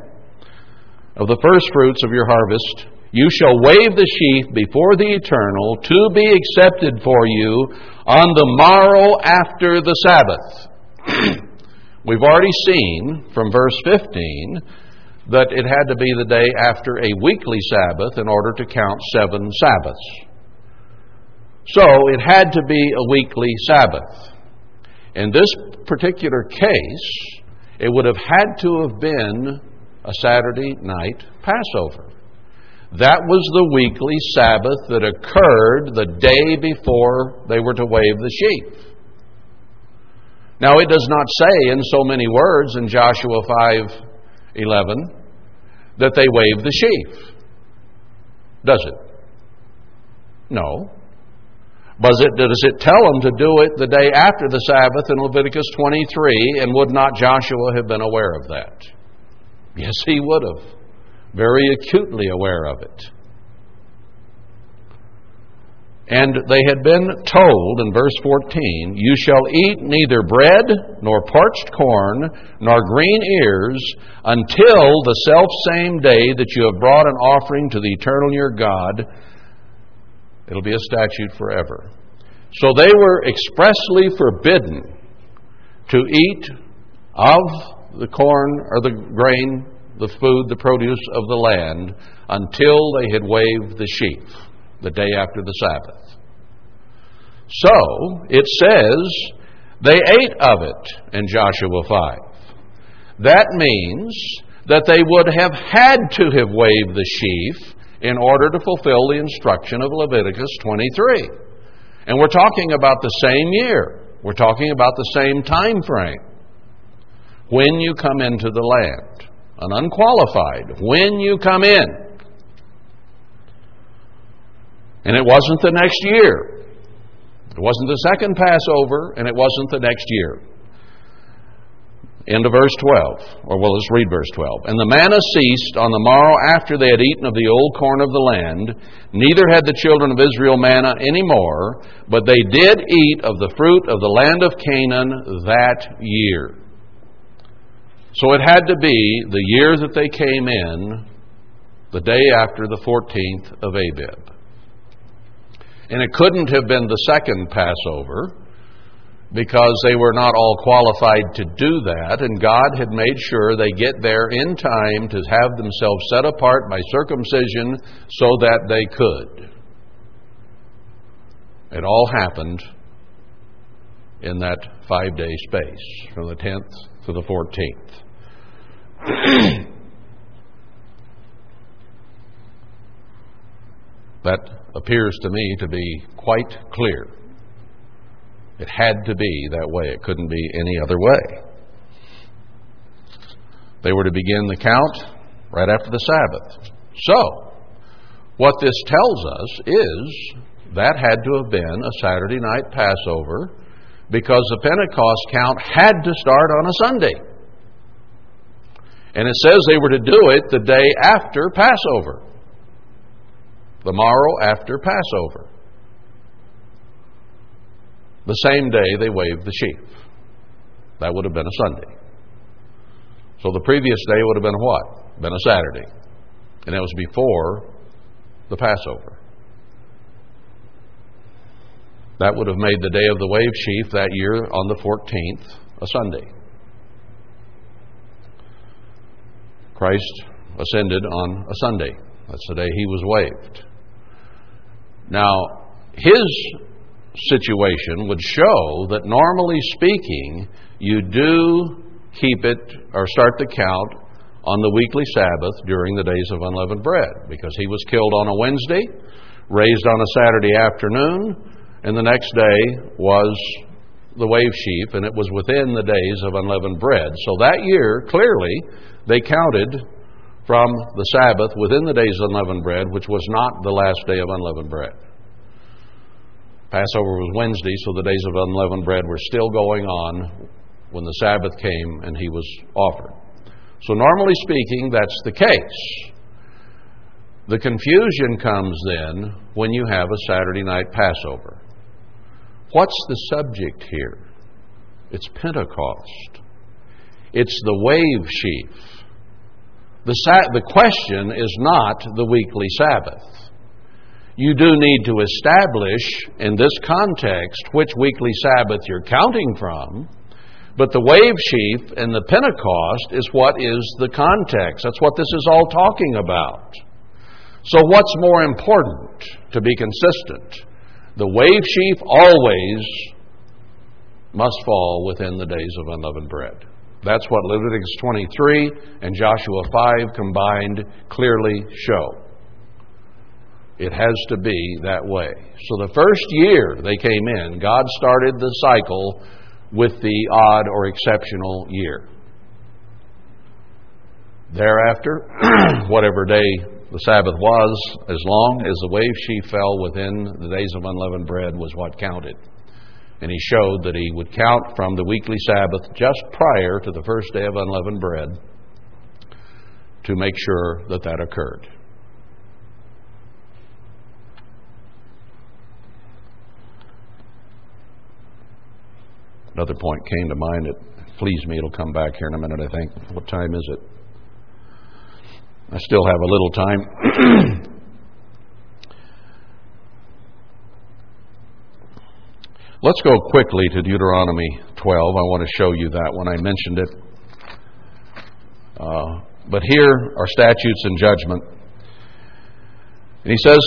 Of the first fruits of your harvest, you shall wave the sheaf before the eternal to be accepted for you on the morrow after the Sabbath. [CLEARS THROAT] We've already seen from verse 15 that it had to be the day after a weekly Sabbath in order to count seven Sabbaths. So it had to be a weekly Sabbath. In this particular case, it would have had to have been a Saturday night Passover. That was the weekly Sabbath that occurred the day before they were to wave the sheaf. Now, it does not say in so many words in Joshua 5:11 that they waved the sheaf. Does it? No. Does it, tell them to do it the day after the Sabbath in Leviticus 23, and would not Joshua have been aware of that? Yes, he would have. Very acutely aware of it. And they had been told in verse 14, You shall eat neither bread, nor parched corn, nor green ears, until the self same day that you have brought an offering to the eternal your God. It'll be a statute forever. So they were expressly forbidden to eat of the corn or the grain, the food, the produce of the land, until they had waved the sheaf the day after the Sabbath. So, it says, they ate of it in Joshua 5. That means that they would have had to have waved the sheaf in order to fulfill the instruction of Leviticus 23. And we're talking about the same year. We're talking about the same time frame. When you come into the land, an unqualified, when you come in. And it wasn't the next year. It wasn't the second Passover, and it wasn't the next year. Into verse 12. Or, well, let's read verse 12. And the manna ceased on the morrow after they had eaten of the old corn of the land. Neither had the children of Israel manna any more, but they did eat of the fruit of the land of Canaan that year. So it had to be the year that they came in, the day after the 14th of Abib. And it couldn't have been the second Passover because they were not all qualified to do that, and God had made sure they get there in time to have themselves set apart by circumcision so that they could. It all happened in that five day space, from the 10th to the 14th. [CLEARS THROAT] that appears to me to be quite clear. It had to be that way. It couldn't be any other way. They were to begin the count right after the Sabbath. So, what this tells us is that had to have been a Saturday night Passover because the Pentecost count had to start on a Sunday. And it says they were to do it the day after Passover, the morrow after Passover. The same day they waved the sheaf. That would have been a Sunday. So the previous day would have been what? Been a Saturday. And that was before the Passover. That would have made the day of the wave sheaf that year on the 14th a Sunday. Christ ascended on a Sunday. That's the day he was waved. Now, his situation would show that normally speaking, you do keep it or start the count on the weekly Sabbath during the days of unleavened bread because he was killed on a Wednesday, raised on a Saturday afternoon, and the next day was the wave sheaf, and it was within the days of unleavened bread. So that year, clearly, they counted from the Sabbath within the days of unleavened bread, which was not the last day of unleavened bread. Passover was Wednesday, so the days of unleavened bread were still going on when the Sabbath came and he was offered. So, normally speaking, that's the case. The confusion comes then when you have a Saturday night Passover. What's the subject here? It's Pentecost. It's the wave sheaf. The, sa- the question is not the weekly Sabbath. You do need to establish in this context which weekly Sabbath you're counting from, but the wave sheaf and the Pentecost is what is the context. That's what this is all talking about. So, what's more important to be consistent? The wave sheaf always must fall within the days of unleavened bread. That's what Leviticus 23 and Joshua 5 combined clearly show. It has to be that way. So the first year they came in, God started the cycle with the odd or exceptional year. Thereafter, [CLEARS THROAT] whatever day the Sabbath was, as long as the wave sheaf fell within the days of unleavened bread, was what counted. And he showed that he would count from the weekly Sabbath just prior to the first day of unleavened bread to make sure that that occurred. Another point came to mind. It flees me. It'll come back here in a minute, I think. What time is it? I still have a little time. Let's go quickly to Deuteronomy 12. I want to show you that when I mentioned it. Uh, but here are statutes and judgment. And he says,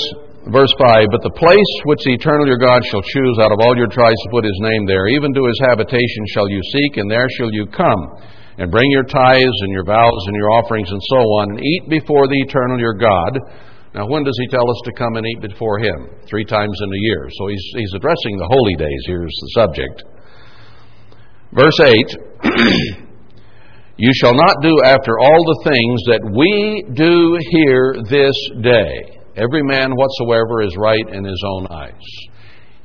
Verse 5 But the place which the eternal your God shall choose out of all your tribes to put his name there, even to his habitation shall you seek, and there shall you come, and bring your tithes and your vows and your offerings and so on, and eat before the eternal your God. Now, when does he tell us to come and eat before him? Three times in a year. So he's, he's addressing the holy days. Here's the subject. Verse 8 [CLEARS THROAT] You shall not do after all the things that we do here this day Every man whatsoever is right in his own eyes.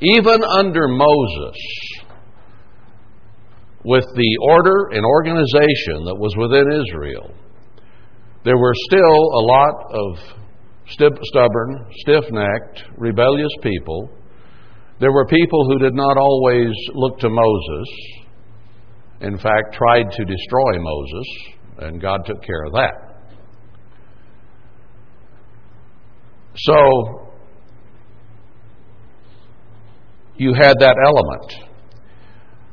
Even under Moses, with the order and organization that was within Israel, there were still a lot of stubborn, stiff necked, rebellious people. There were people who did not always look to Moses, in fact, tried to destroy Moses, and God took care of that. So, you had that element.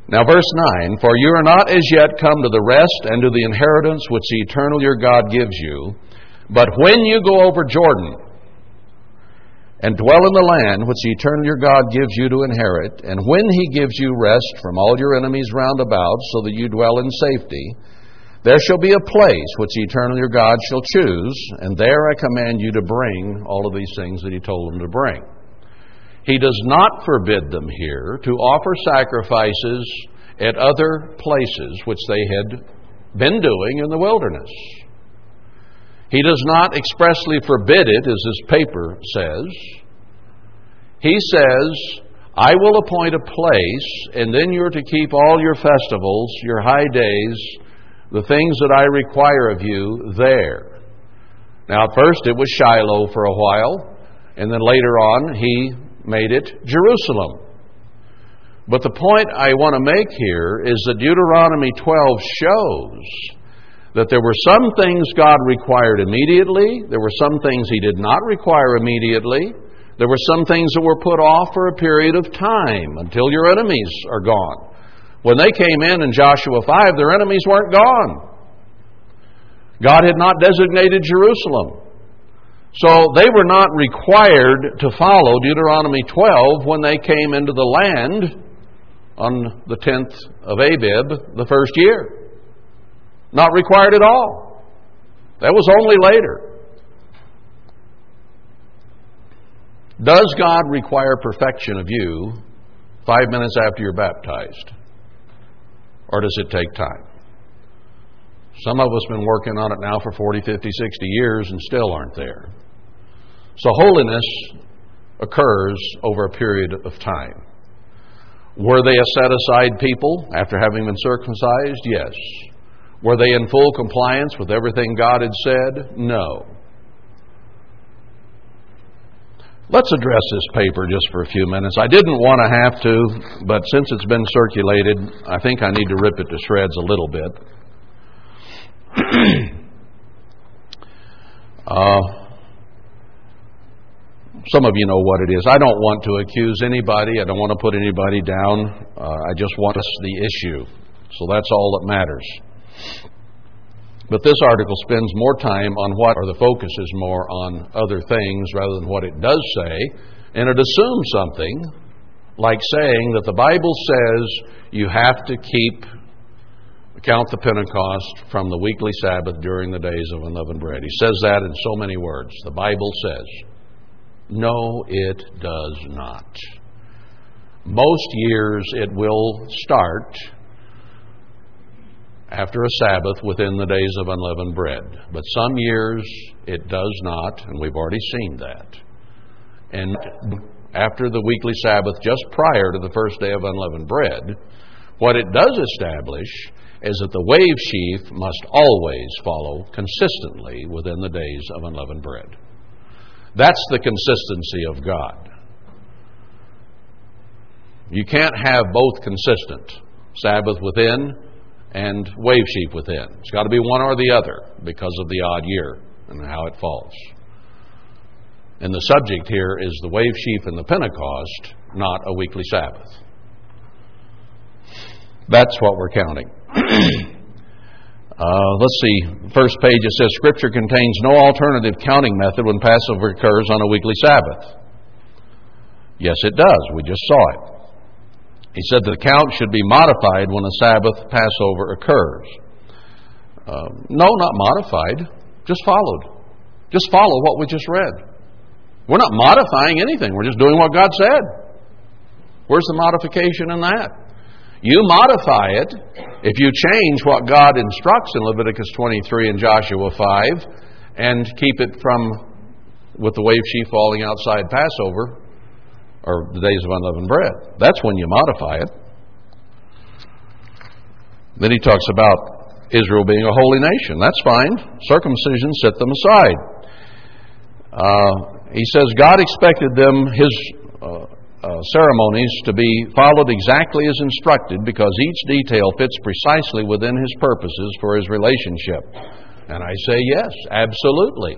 Now, verse 9 For you are not as yet come to the rest and to the inheritance which the eternal your God gives you, but when you go over Jordan and dwell in the land which the eternal your God gives you to inherit, and when he gives you rest from all your enemies round about, so that you dwell in safety, there shall be a place which the eternal your God shall choose, and there I command you to bring all of these things that he told them to bring. He does not forbid them here to offer sacrifices at other places which they had been doing in the wilderness. He does not expressly forbid it, as this paper says. He says, I will appoint a place, and then you're to keep all your festivals, your high days, the things that I require of you there. Now, at first it was Shiloh for a while, and then later on he made it Jerusalem. But the point I want to make here is that Deuteronomy 12 shows that there were some things God required immediately, there were some things He did not require immediately, there were some things that were put off for a period of time until your enemies are gone. When they came in in Joshua 5, their enemies weren't gone. God had not designated Jerusalem. So they were not required to follow Deuteronomy 12 when they came into the land on the 10th of Abib, the first year. Not required at all. That was only later. Does God require perfection of you five minutes after you're baptized? Or does it take time? Some of us have been working on it now for 40, 50, 60 years and still aren't there. So holiness occurs over a period of time. Were they a set aside people after having been circumcised? Yes. Were they in full compliance with everything God had said? No. Let's address this paper just for a few minutes. I didn't want to have to, but since it's been circulated, I think I need to rip it to shreds a little bit. [CLEARS THROAT] uh, some of you know what it is. I don't want to accuse anybody. I don't want to put anybody down. Uh, I just want us the issue. So that's all that matters. But this article spends more time on what, or the focus is more on other things rather than what it does say, and it assumes something like saying that the Bible says you have to keep count the Pentecost from the weekly Sabbath during the days of unleavened bread. He says that in so many words. The Bible says. No, it does not. Most years it will start after a Sabbath within the days of unleavened bread. But some years it does not, and we've already seen that. And after the weekly Sabbath, just prior to the first day of unleavened bread, what it does establish is that the wave sheaf must always follow consistently within the days of unleavened bread. That's the consistency of God. You can't have both consistent Sabbath within and wave sheaf within. It's got to be one or the other because of the odd year and how it falls. And the subject here is the wave sheaf and the Pentecost, not a weekly Sabbath. That's what we're counting. [CLEARS THROAT] Uh, let's see, first page it says Scripture contains no alternative counting method when Passover occurs on a weekly Sabbath. Yes, it does. We just saw it. He said the count should be modified when a Sabbath Passover occurs. Uh, no, not modified, just followed. Just follow what we just read. We're not modifying anything, we're just doing what God said. Where's the modification in that? You modify it if you change what God instructs in Leviticus 23 and Joshua 5 and keep it from with the wave sheaf falling outside Passover or the days of unleavened bread. That's when you modify it. Then he talks about Israel being a holy nation. That's fine. Circumcision set them aside. Uh, he says God expected them, his uh, uh, ceremonies to be followed exactly as instructed because each detail fits precisely within his purposes for his relationship. And I say yes, absolutely.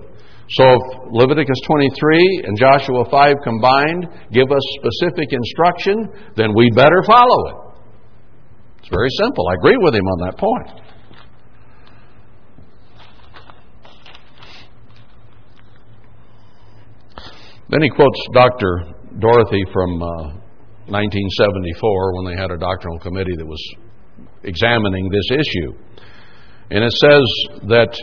So if Leviticus 23 and Joshua 5 combined give us specific instruction, then we better follow it. It's very simple. I agree with him on that point. Then he quotes Dr. Dorothy from uh, 1974 when they had a doctrinal committee that was examining this issue. And it says that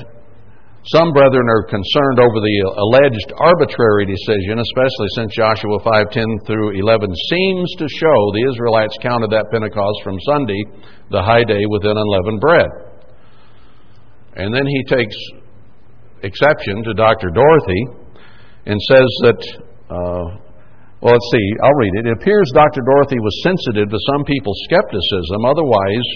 some brethren are concerned over the alleged arbitrary decision, especially since Joshua 5:10 through 11 seems to show the Israelites counted that Pentecost from Sunday, the high day within unleavened bread. And then he takes exception to Dr. Dorothy and says that uh, Well, let's see. I'll read it. It appears Dr. Dorothy was sensitive to some people's skepticism. Otherwise,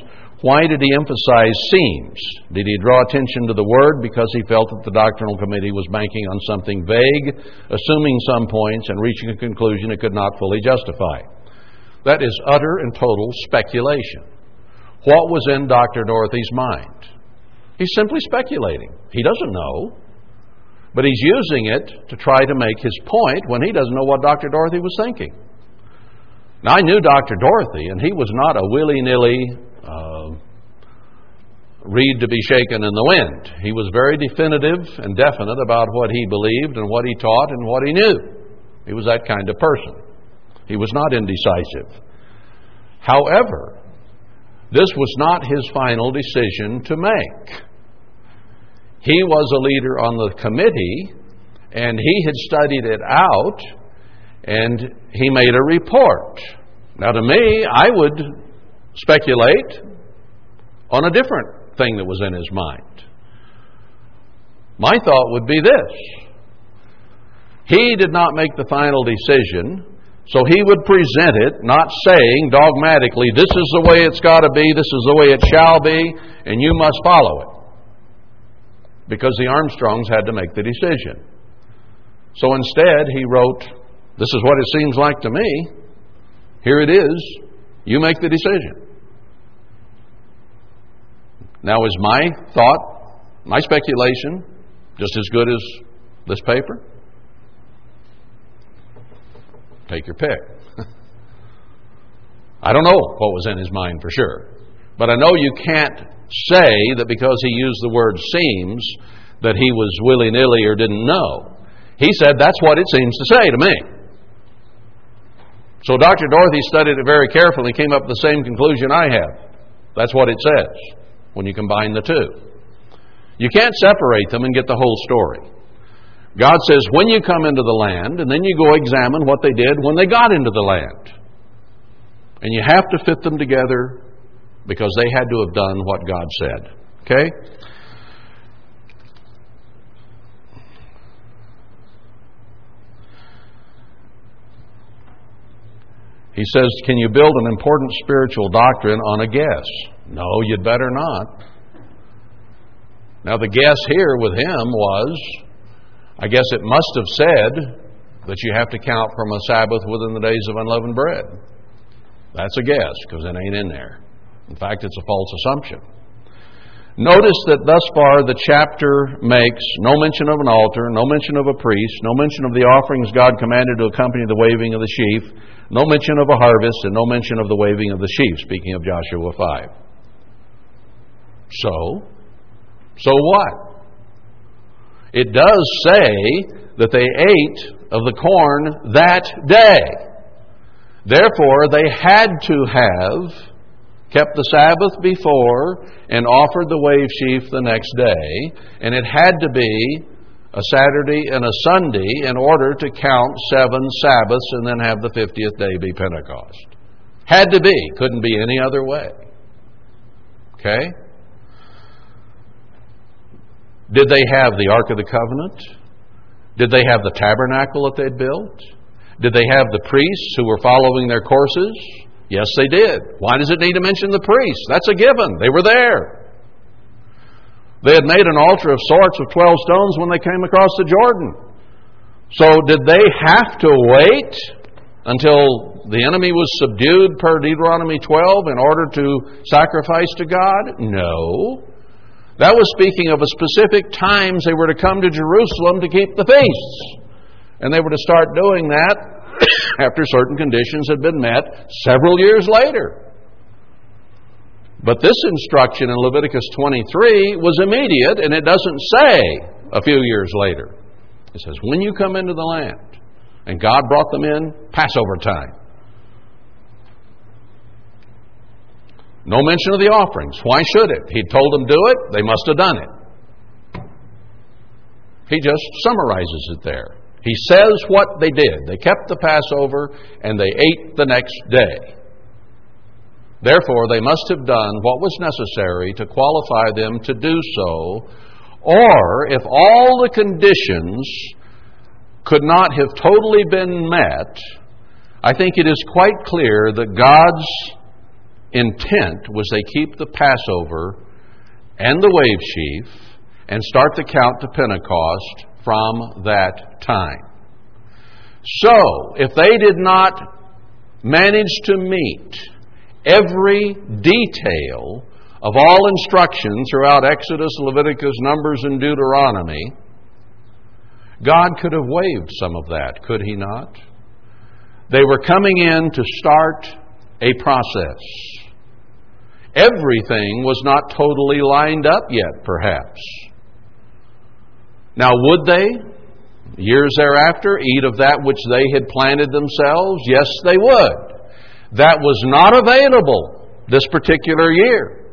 why did he emphasize seems? Did he draw attention to the word because he felt that the doctrinal committee was banking on something vague, assuming some points, and reaching a conclusion it could not fully justify? That is utter and total speculation. What was in Dr. Dorothy's mind? He's simply speculating. He doesn't know. But he's using it to try to make his point when he doesn't know what Dr. Dorothy was thinking. Now, I knew Dr. Dorothy, and he was not a willy nilly uh, reed to be shaken in the wind. He was very definitive and definite about what he believed and what he taught and what he knew. He was that kind of person. He was not indecisive. However, this was not his final decision to make. He was a leader on the committee, and he had studied it out, and he made a report. Now, to me, I would speculate on a different thing that was in his mind. My thought would be this He did not make the final decision, so he would present it, not saying dogmatically, this is the way it's got to be, this is the way it shall be, and you must follow it because the Armstrongs had to make the decision. So instead, he wrote, This is what it seems like to me. Here it is. You make the decision. Now, is my thought, my speculation, just as good as this paper? Take your pick. [LAUGHS] I don't know what was in his mind for sure. But I know you can't say that because he used the word seems that he was willy nilly or didn't know. He said, That's what it seems to say to me. So Dr. Dorothy studied it very carefully, and came up with the same conclusion I have. That's what it says when you combine the two. You can't separate them and get the whole story. God says, when you come into the land, and then you go examine what they did when they got into the land. And you have to fit them together because they had to have done what God said. Okay? He says, Can you build an important spiritual doctrine on a guess? No, you'd better not. Now, the guess here with him was, I guess it must have said that you have to count from a Sabbath within the days of unleavened bread. That's a guess because it ain't in there. In fact, it's a false assumption. Notice that thus far the chapter makes no mention of an altar, no mention of a priest, no mention of the offerings God commanded to accompany the waving of the sheaf, no mention of a harvest, and no mention of the waving of the sheaf, speaking of Joshua 5. So, so what? It does say that they ate of the corn that day. Therefore, they had to have kept the Sabbath before, and offered the wave sheaf the next day. And it had to be a Saturday and a Sunday in order to count seven Sabbaths and then have the 50th day be Pentecost. Had to be. Couldn't be any other way. Okay? Did they have the Ark of the Covenant? Did they have the tabernacle that they'd built? Did they have the priests who were following their courses? Yes, they did. Why does it need to mention the priests? That's a given. They were there. They had made an altar of sorts of 12 stones when they came across the Jordan. So, did they have to wait until the enemy was subdued per Deuteronomy 12 in order to sacrifice to God? No. That was speaking of a specific times they were to come to Jerusalem to keep the feasts. And they were to start doing that [COUGHS] after certain conditions had been met several years later. But this instruction in Leviticus 23 was immediate, and it doesn't say a few years later. It says, when you come into the land, and God brought them in Passover time. No mention of the offerings. Why should it? He told them do it, they must have done it. He just summarizes it there. He says what they did. They kept the Passover and they ate the next day. Therefore, they must have done what was necessary to qualify them to do so, or if all the conditions could not have totally been met, I think it is quite clear that God's intent was they keep the Passover and the wave sheaf and start the count to Pentecost from that time. So, if they did not manage to meet every detail of all instruction throughout Exodus, Leviticus, Numbers, and Deuteronomy, God could have waived some of that, could He not? They were coming in to start a process. Everything was not totally lined up yet, perhaps. Now, would they, years thereafter, eat of that which they had planted themselves? Yes, they would. That was not available this particular year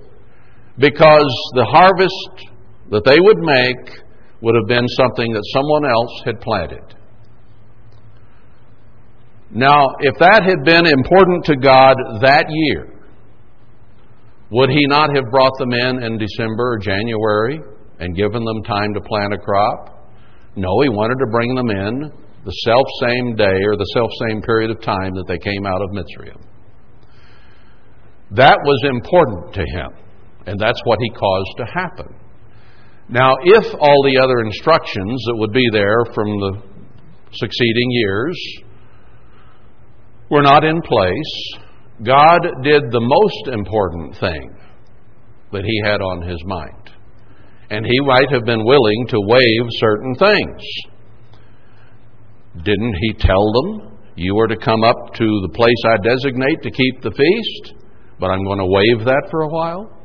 because the harvest that they would make would have been something that someone else had planted. Now, if that had been important to God that year, would He not have brought them in in December or January and given them time to plant a crop? No, He wanted to bring them in the self same day or the self same period of time that they came out of Mitzrayim. That was important to Him, and that's what He caused to happen. Now, if all the other instructions that would be there from the succeeding years were not in place, God did the most important thing that He had on His mind. And He might have been willing to waive certain things. Didn't He tell them, You are to come up to the place I designate to keep the feast, but I'm going to waive that for a while?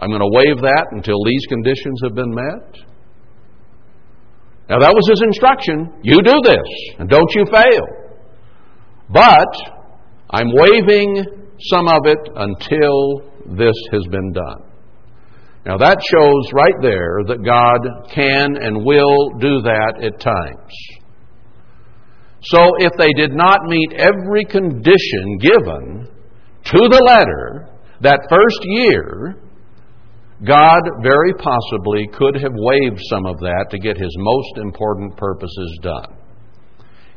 I'm going to waive that until these conditions have been met. Now, that was his instruction. You do this, and don't you fail. But I'm waiving some of it until this has been done. Now, that shows right there that God can and will do that at times. So, if they did not meet every condition given to the letter that first year, God very possibly could have waived some of that to get his most important purposes done.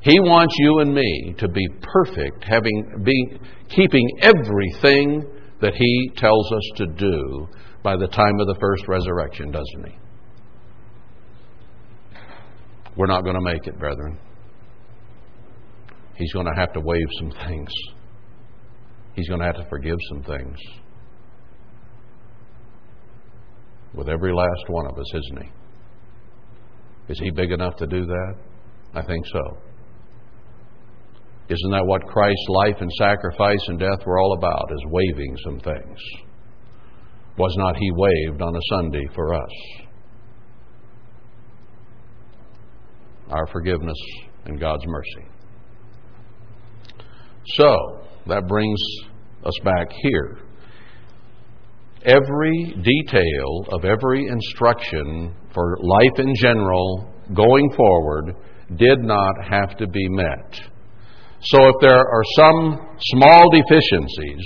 He wants you and me to be perfect, having be keeping everything that he tells us to do by the time of the first resurrection, doesn't he? We're not going to make it, brethren. He's going to have to waive some things. He's going to have to forgive some things with every last one of us, isn't he? Is he big enough to do that? I think so. Isn't that what Christ's life and sacrifice and death were all about? Is waiving some things. Was not he waived on a Sunday for us? Our forgiveness and God's mercy. So, that brings us back here every detail of every instruction for life in general going forward did not have to be met. So if there are some small deficiencies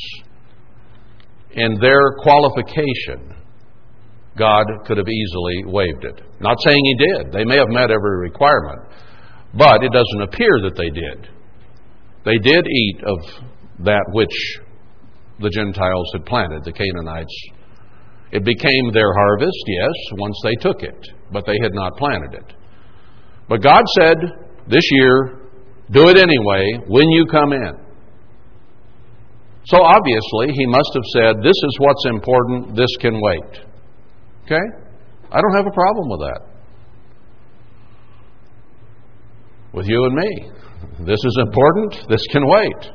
in their qualification, God could have easily waived it. Not saying He did. They may have met every requirement, but it doesn't appear that they did. They did eat of that which the Gentiles had planted, the Canaanites. It became their harvest, yes, once they took it, but they had not planted it. But God said, this year, do it anyway when you come in. So obviously, He must have said, this is what's important, this can wait. Okay? I don't have a problem with that. With you and me. This is important, this can wait.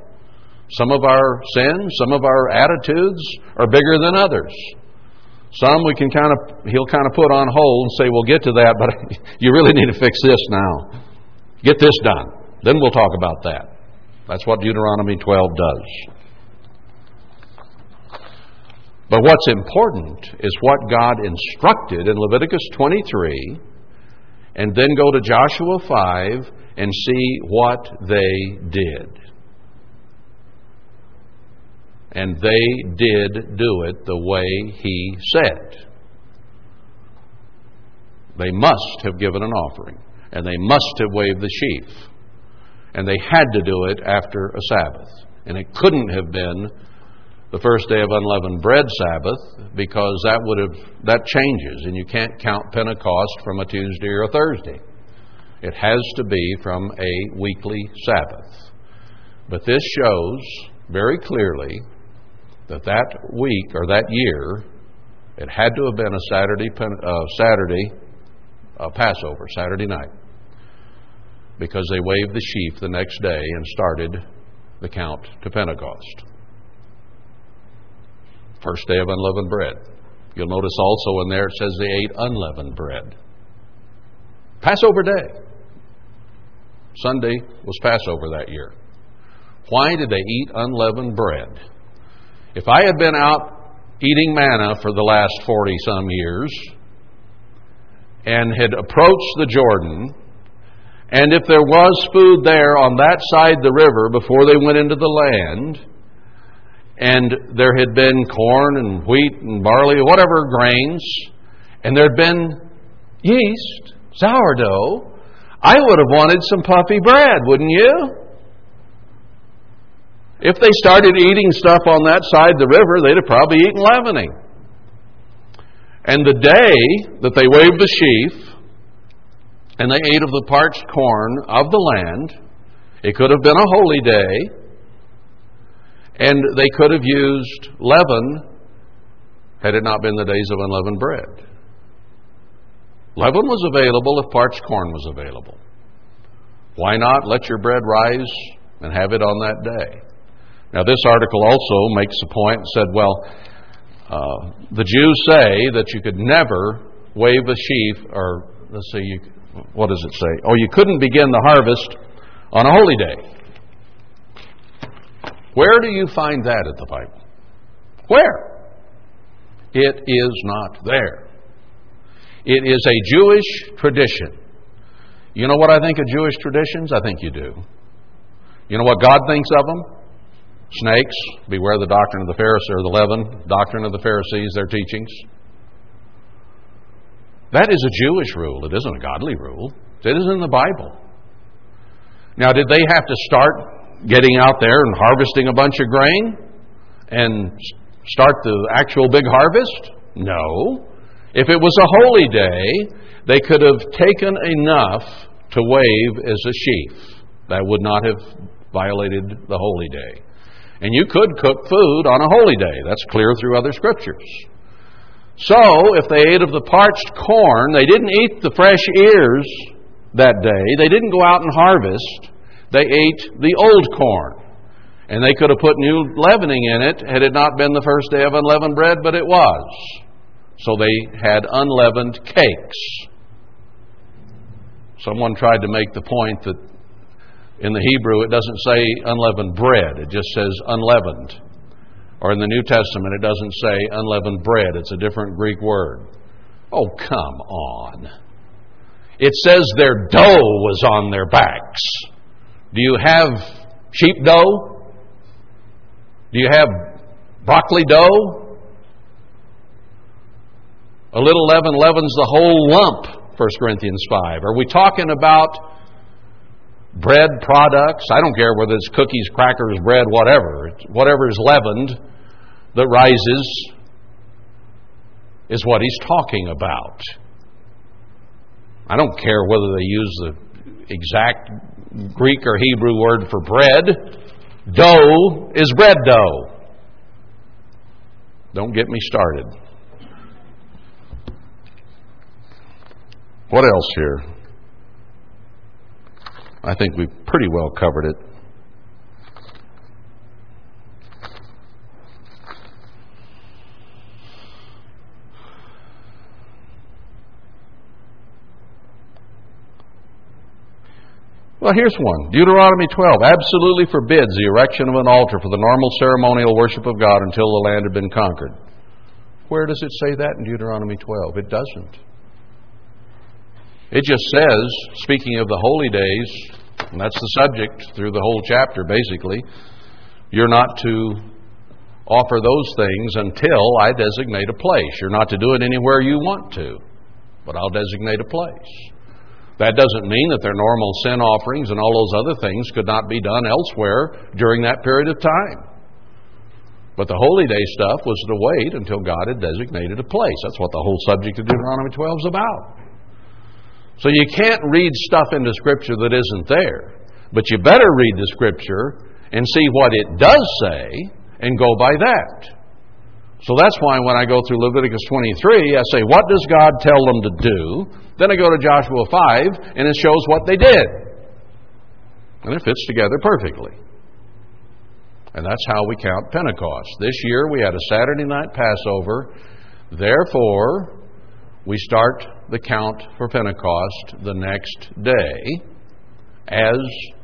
Some of our sins, some of our attitudes are bigger than others. Some we can kind of, he'll kind of put on hold and say, we'll get to that, but [LAUGHS] you really need to fix this now. Get this done. Then we'll talk about that. That's what Deuteronomy 12 does. But what's important is what God instructed in Leviticus 23, and then go to Joshua 5 and see what they did. And they did do it the way he said. They must have given an offering, and they must have waved the sheaf. And they had to do it after a Sabbath. And it couldn't have been the first day of unleavened bread Sabbath because that would have that changes and you can't count Pentecost from a Tuesday or a Thursday. It has to be from a weekly Sabbath. But this shows very clearly that that week or that year it had to have been a Saturday uh, Saturday uh, Passover, Saturday night, because they waved the sheaf the next day and started the count to Pentecost. First day of unleavened bread. You'll notice also in there it says they ate unleavened bread. Passover day. Sunday was Passover that year. Why did they eat unleavened bread? If I had been out eating manna for the last 40 some years and had approached the Jordan, and if there was food there on that side the river before they went into the land, and there had been corn and wheat and barley, whatever grains, and there had been yeast, sourdough, I would have wanted some puffy bread, wouldn't you? If they started eating stuff on that side the river, they'd have probably eaten leavening. And the day that they waved the sheaf, and they ate of the parched corn of the land, it could have been a holy day, and they could have used leaven had it not been the days of unleavened bread. Leaven was available if parched corn was available. Why not let your bread rise and have it on that day? Now, this article also makes a point and said, well, uh, the Jews say that you could never wave a sheaf, or let's see, you, what does it say? Oh, you couldn't begin the harvest on a holy day. Where do you find that in the Bible? Where? It is not there. It is a Jewish tradition. You know what I think of Jewish traditions? I think you do. You know what God thinks of them? Snakes, beware the doctrine of the Pharisees, or the leaven, doctrine of the Pharisees, their teachings. That is a Jewish rule. It isn't a godly rule. It isn't in the Bible. Now, did they have to start getting out there and harvesting a bunch of grain and start the actual big harvest? No. If it was a holy day, they could have taken enough to wave as a sheaf. That would not have violated the holy day. And you could cook food on a holy day. That's clear through other scriptures. So, if they ate of the parched corn, they didn't eat the fresh ears that day. They didn't go out and harvest. They ate the old corn. And they could have put new leavening in it had it not been the first day of unleavened bread, but it was. So they had unleavened cakes. Someone tried to make the point that in the Hebrew it doesn't say unleavened bread, it just says unleavened. Or in the New Testament it doesn't say unleavened bread, it's a different Greek word. Oh, come on. It says their dough was on their backs. Do you have sheep dough? Do you have broccoli dough? A little leaven leavens the whole lump, 1 Corinthians 5. Are we talking about bread products? I don't care whether it's cookies, crackers, bread, whatever. Whatever is leavened that rises is what he's talking about. I don't care whether they use the exact Greek or Hebrew word for bread. Dough is bread dough. Don't get me started. What else here? I think we've pretty well covered it. Well, here's one. Deuteronomy 12 absolutely forbids the erection of an altar for the normal ceremonial worship of God until the land had been conquered. Where does it say that in Deuteronomy 12? It doesn't. It just says, speaking of the holy days, and that's the subject through the whole chapter, basically, you're not to offer those things until I designate a place. You're not to do it anywhere you want to, but I'll designate a place. That doesn't mean that their normal sin offerings and all those other things could not be done elsewhere during that period of time. But the holy day stuff was to wait until God had designated a place. That's what the whole subject of Deuteronomy 12 is about. So you can't read stuff into Scripture that isn't there. But you better read the Scripture and see what it does say and go by that. So that's why when I go through Leviticus 23, I say, what does God tell them to do? Then I go to Joshua 5, and it shows what they did. And it fits together perfectly. And that's how we count Pentecost. This year we had a Saturday night Passover. Therefore, we start the count for Pentecost the next day, as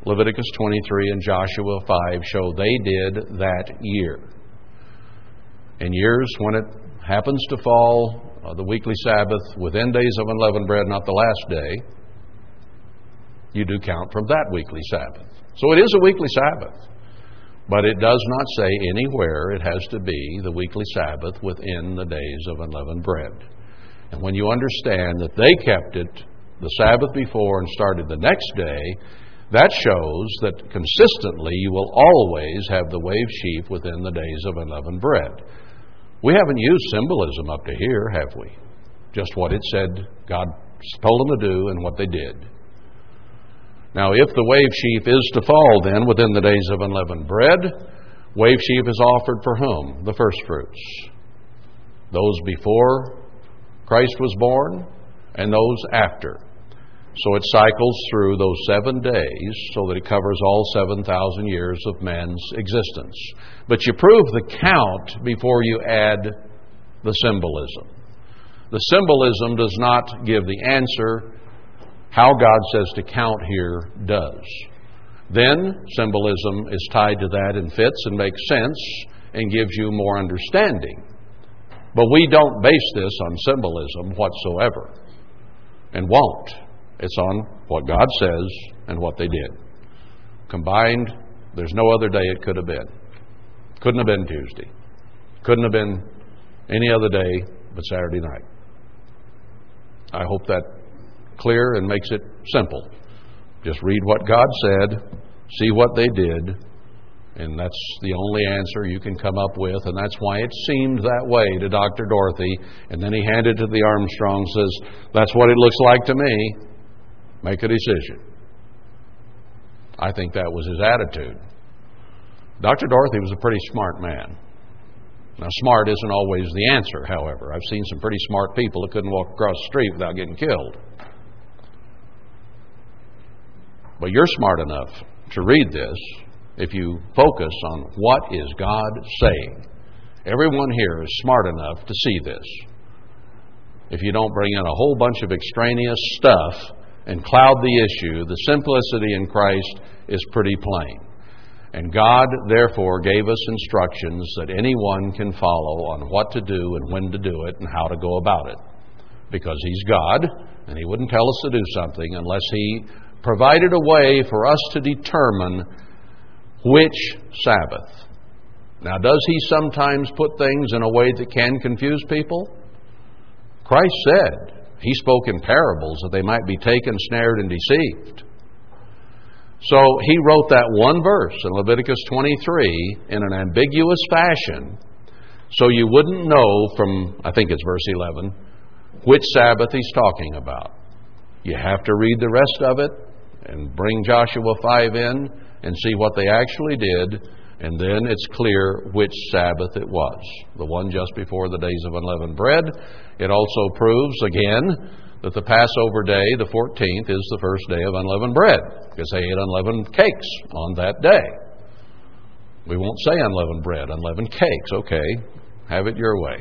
Leviticus 23 and Joshua 5 show they did that year in years when it happens to fall uh, the weekly Sabbath within days of unleavened bread, not the last day, you do count from that weekly Sabbath. So it is a weekly Sabbath. But it does not say anywhere it has to be the weekly Sabbath within the days of unleavened bread. And when you understand that they kept it the Sabbath before and started the next day, that shows that consistently you will always have the wave sheaf within the days of unleavened bread. We haven't used symbolism up to here, have we? Just what it said God told them to do and what they did. Now, if the wave sheaf is to fall then within the days of unleavened bread, wave sheaf is offered for whom? The first fruits. Those before Christ was born and those after. So it cycles through those seven days so that it covers all 7,000 years of man's existence. But you prove the count before you add the symbolism. The symbolism does not give the answer. How God says to count here does. Then symbolism is tied to that and fits and makes sense and gives you more understanding. But we don't base this on symbolism whatsoever and won't. It's on what God says and what they did. Combined, there's no other day it could have been. Couldn't have been Tuesday. Couldn't have been any other day but Saturday night. I hope that clear and makes it simple. Just read what God said, see what they did, and that's the only answer you can come up with, and that's why it seemed that way to Dr. Dorothy. And then he handed to the Armstrong, says, That's what it looks like to me. Make a decision. I think that was his attitude. Dr. Dorothy was a pretty smart man. Now, smart isn't always the answer, however. I've seen some pretty smart people that couldn't walk across the street without getting killed. But you're smart enough to read this if you focus on what is God saying. Everyone here is smart enough to see this. If you don't bring in a whole bunch of extraneous stuff and cloud the issue, the simplicity in Christ is pretty plain. And God, therefore, gave us instructions that anyone can follow on what to do and when to do it and how to go about it. Because He's God, and He wouldn't tell us to do something unless He provided a way for us to determine which Sabbath. Now, does He sometimes put things in a way that can confuse people? Christ said, he spoke in parables that they might be taken, snared, and deceived. So he wrote that one verse in Leviticus 23 in an ambiguous fashion so you wouldn't know from, I think it's verse 11, which Sabbath he's talking about. You have to read the rest of it and bring Joshua 5 in and see what they actually did, and then it's clear which Sabbath it was the one just before the days of unleavened bread it also proves, again, that the Passover day, the 14th, is the first day of unleavened bread, because they ate unleavened cakes on that day. We won't say unleavened bread, unleavened cakes. Okay, have it your way.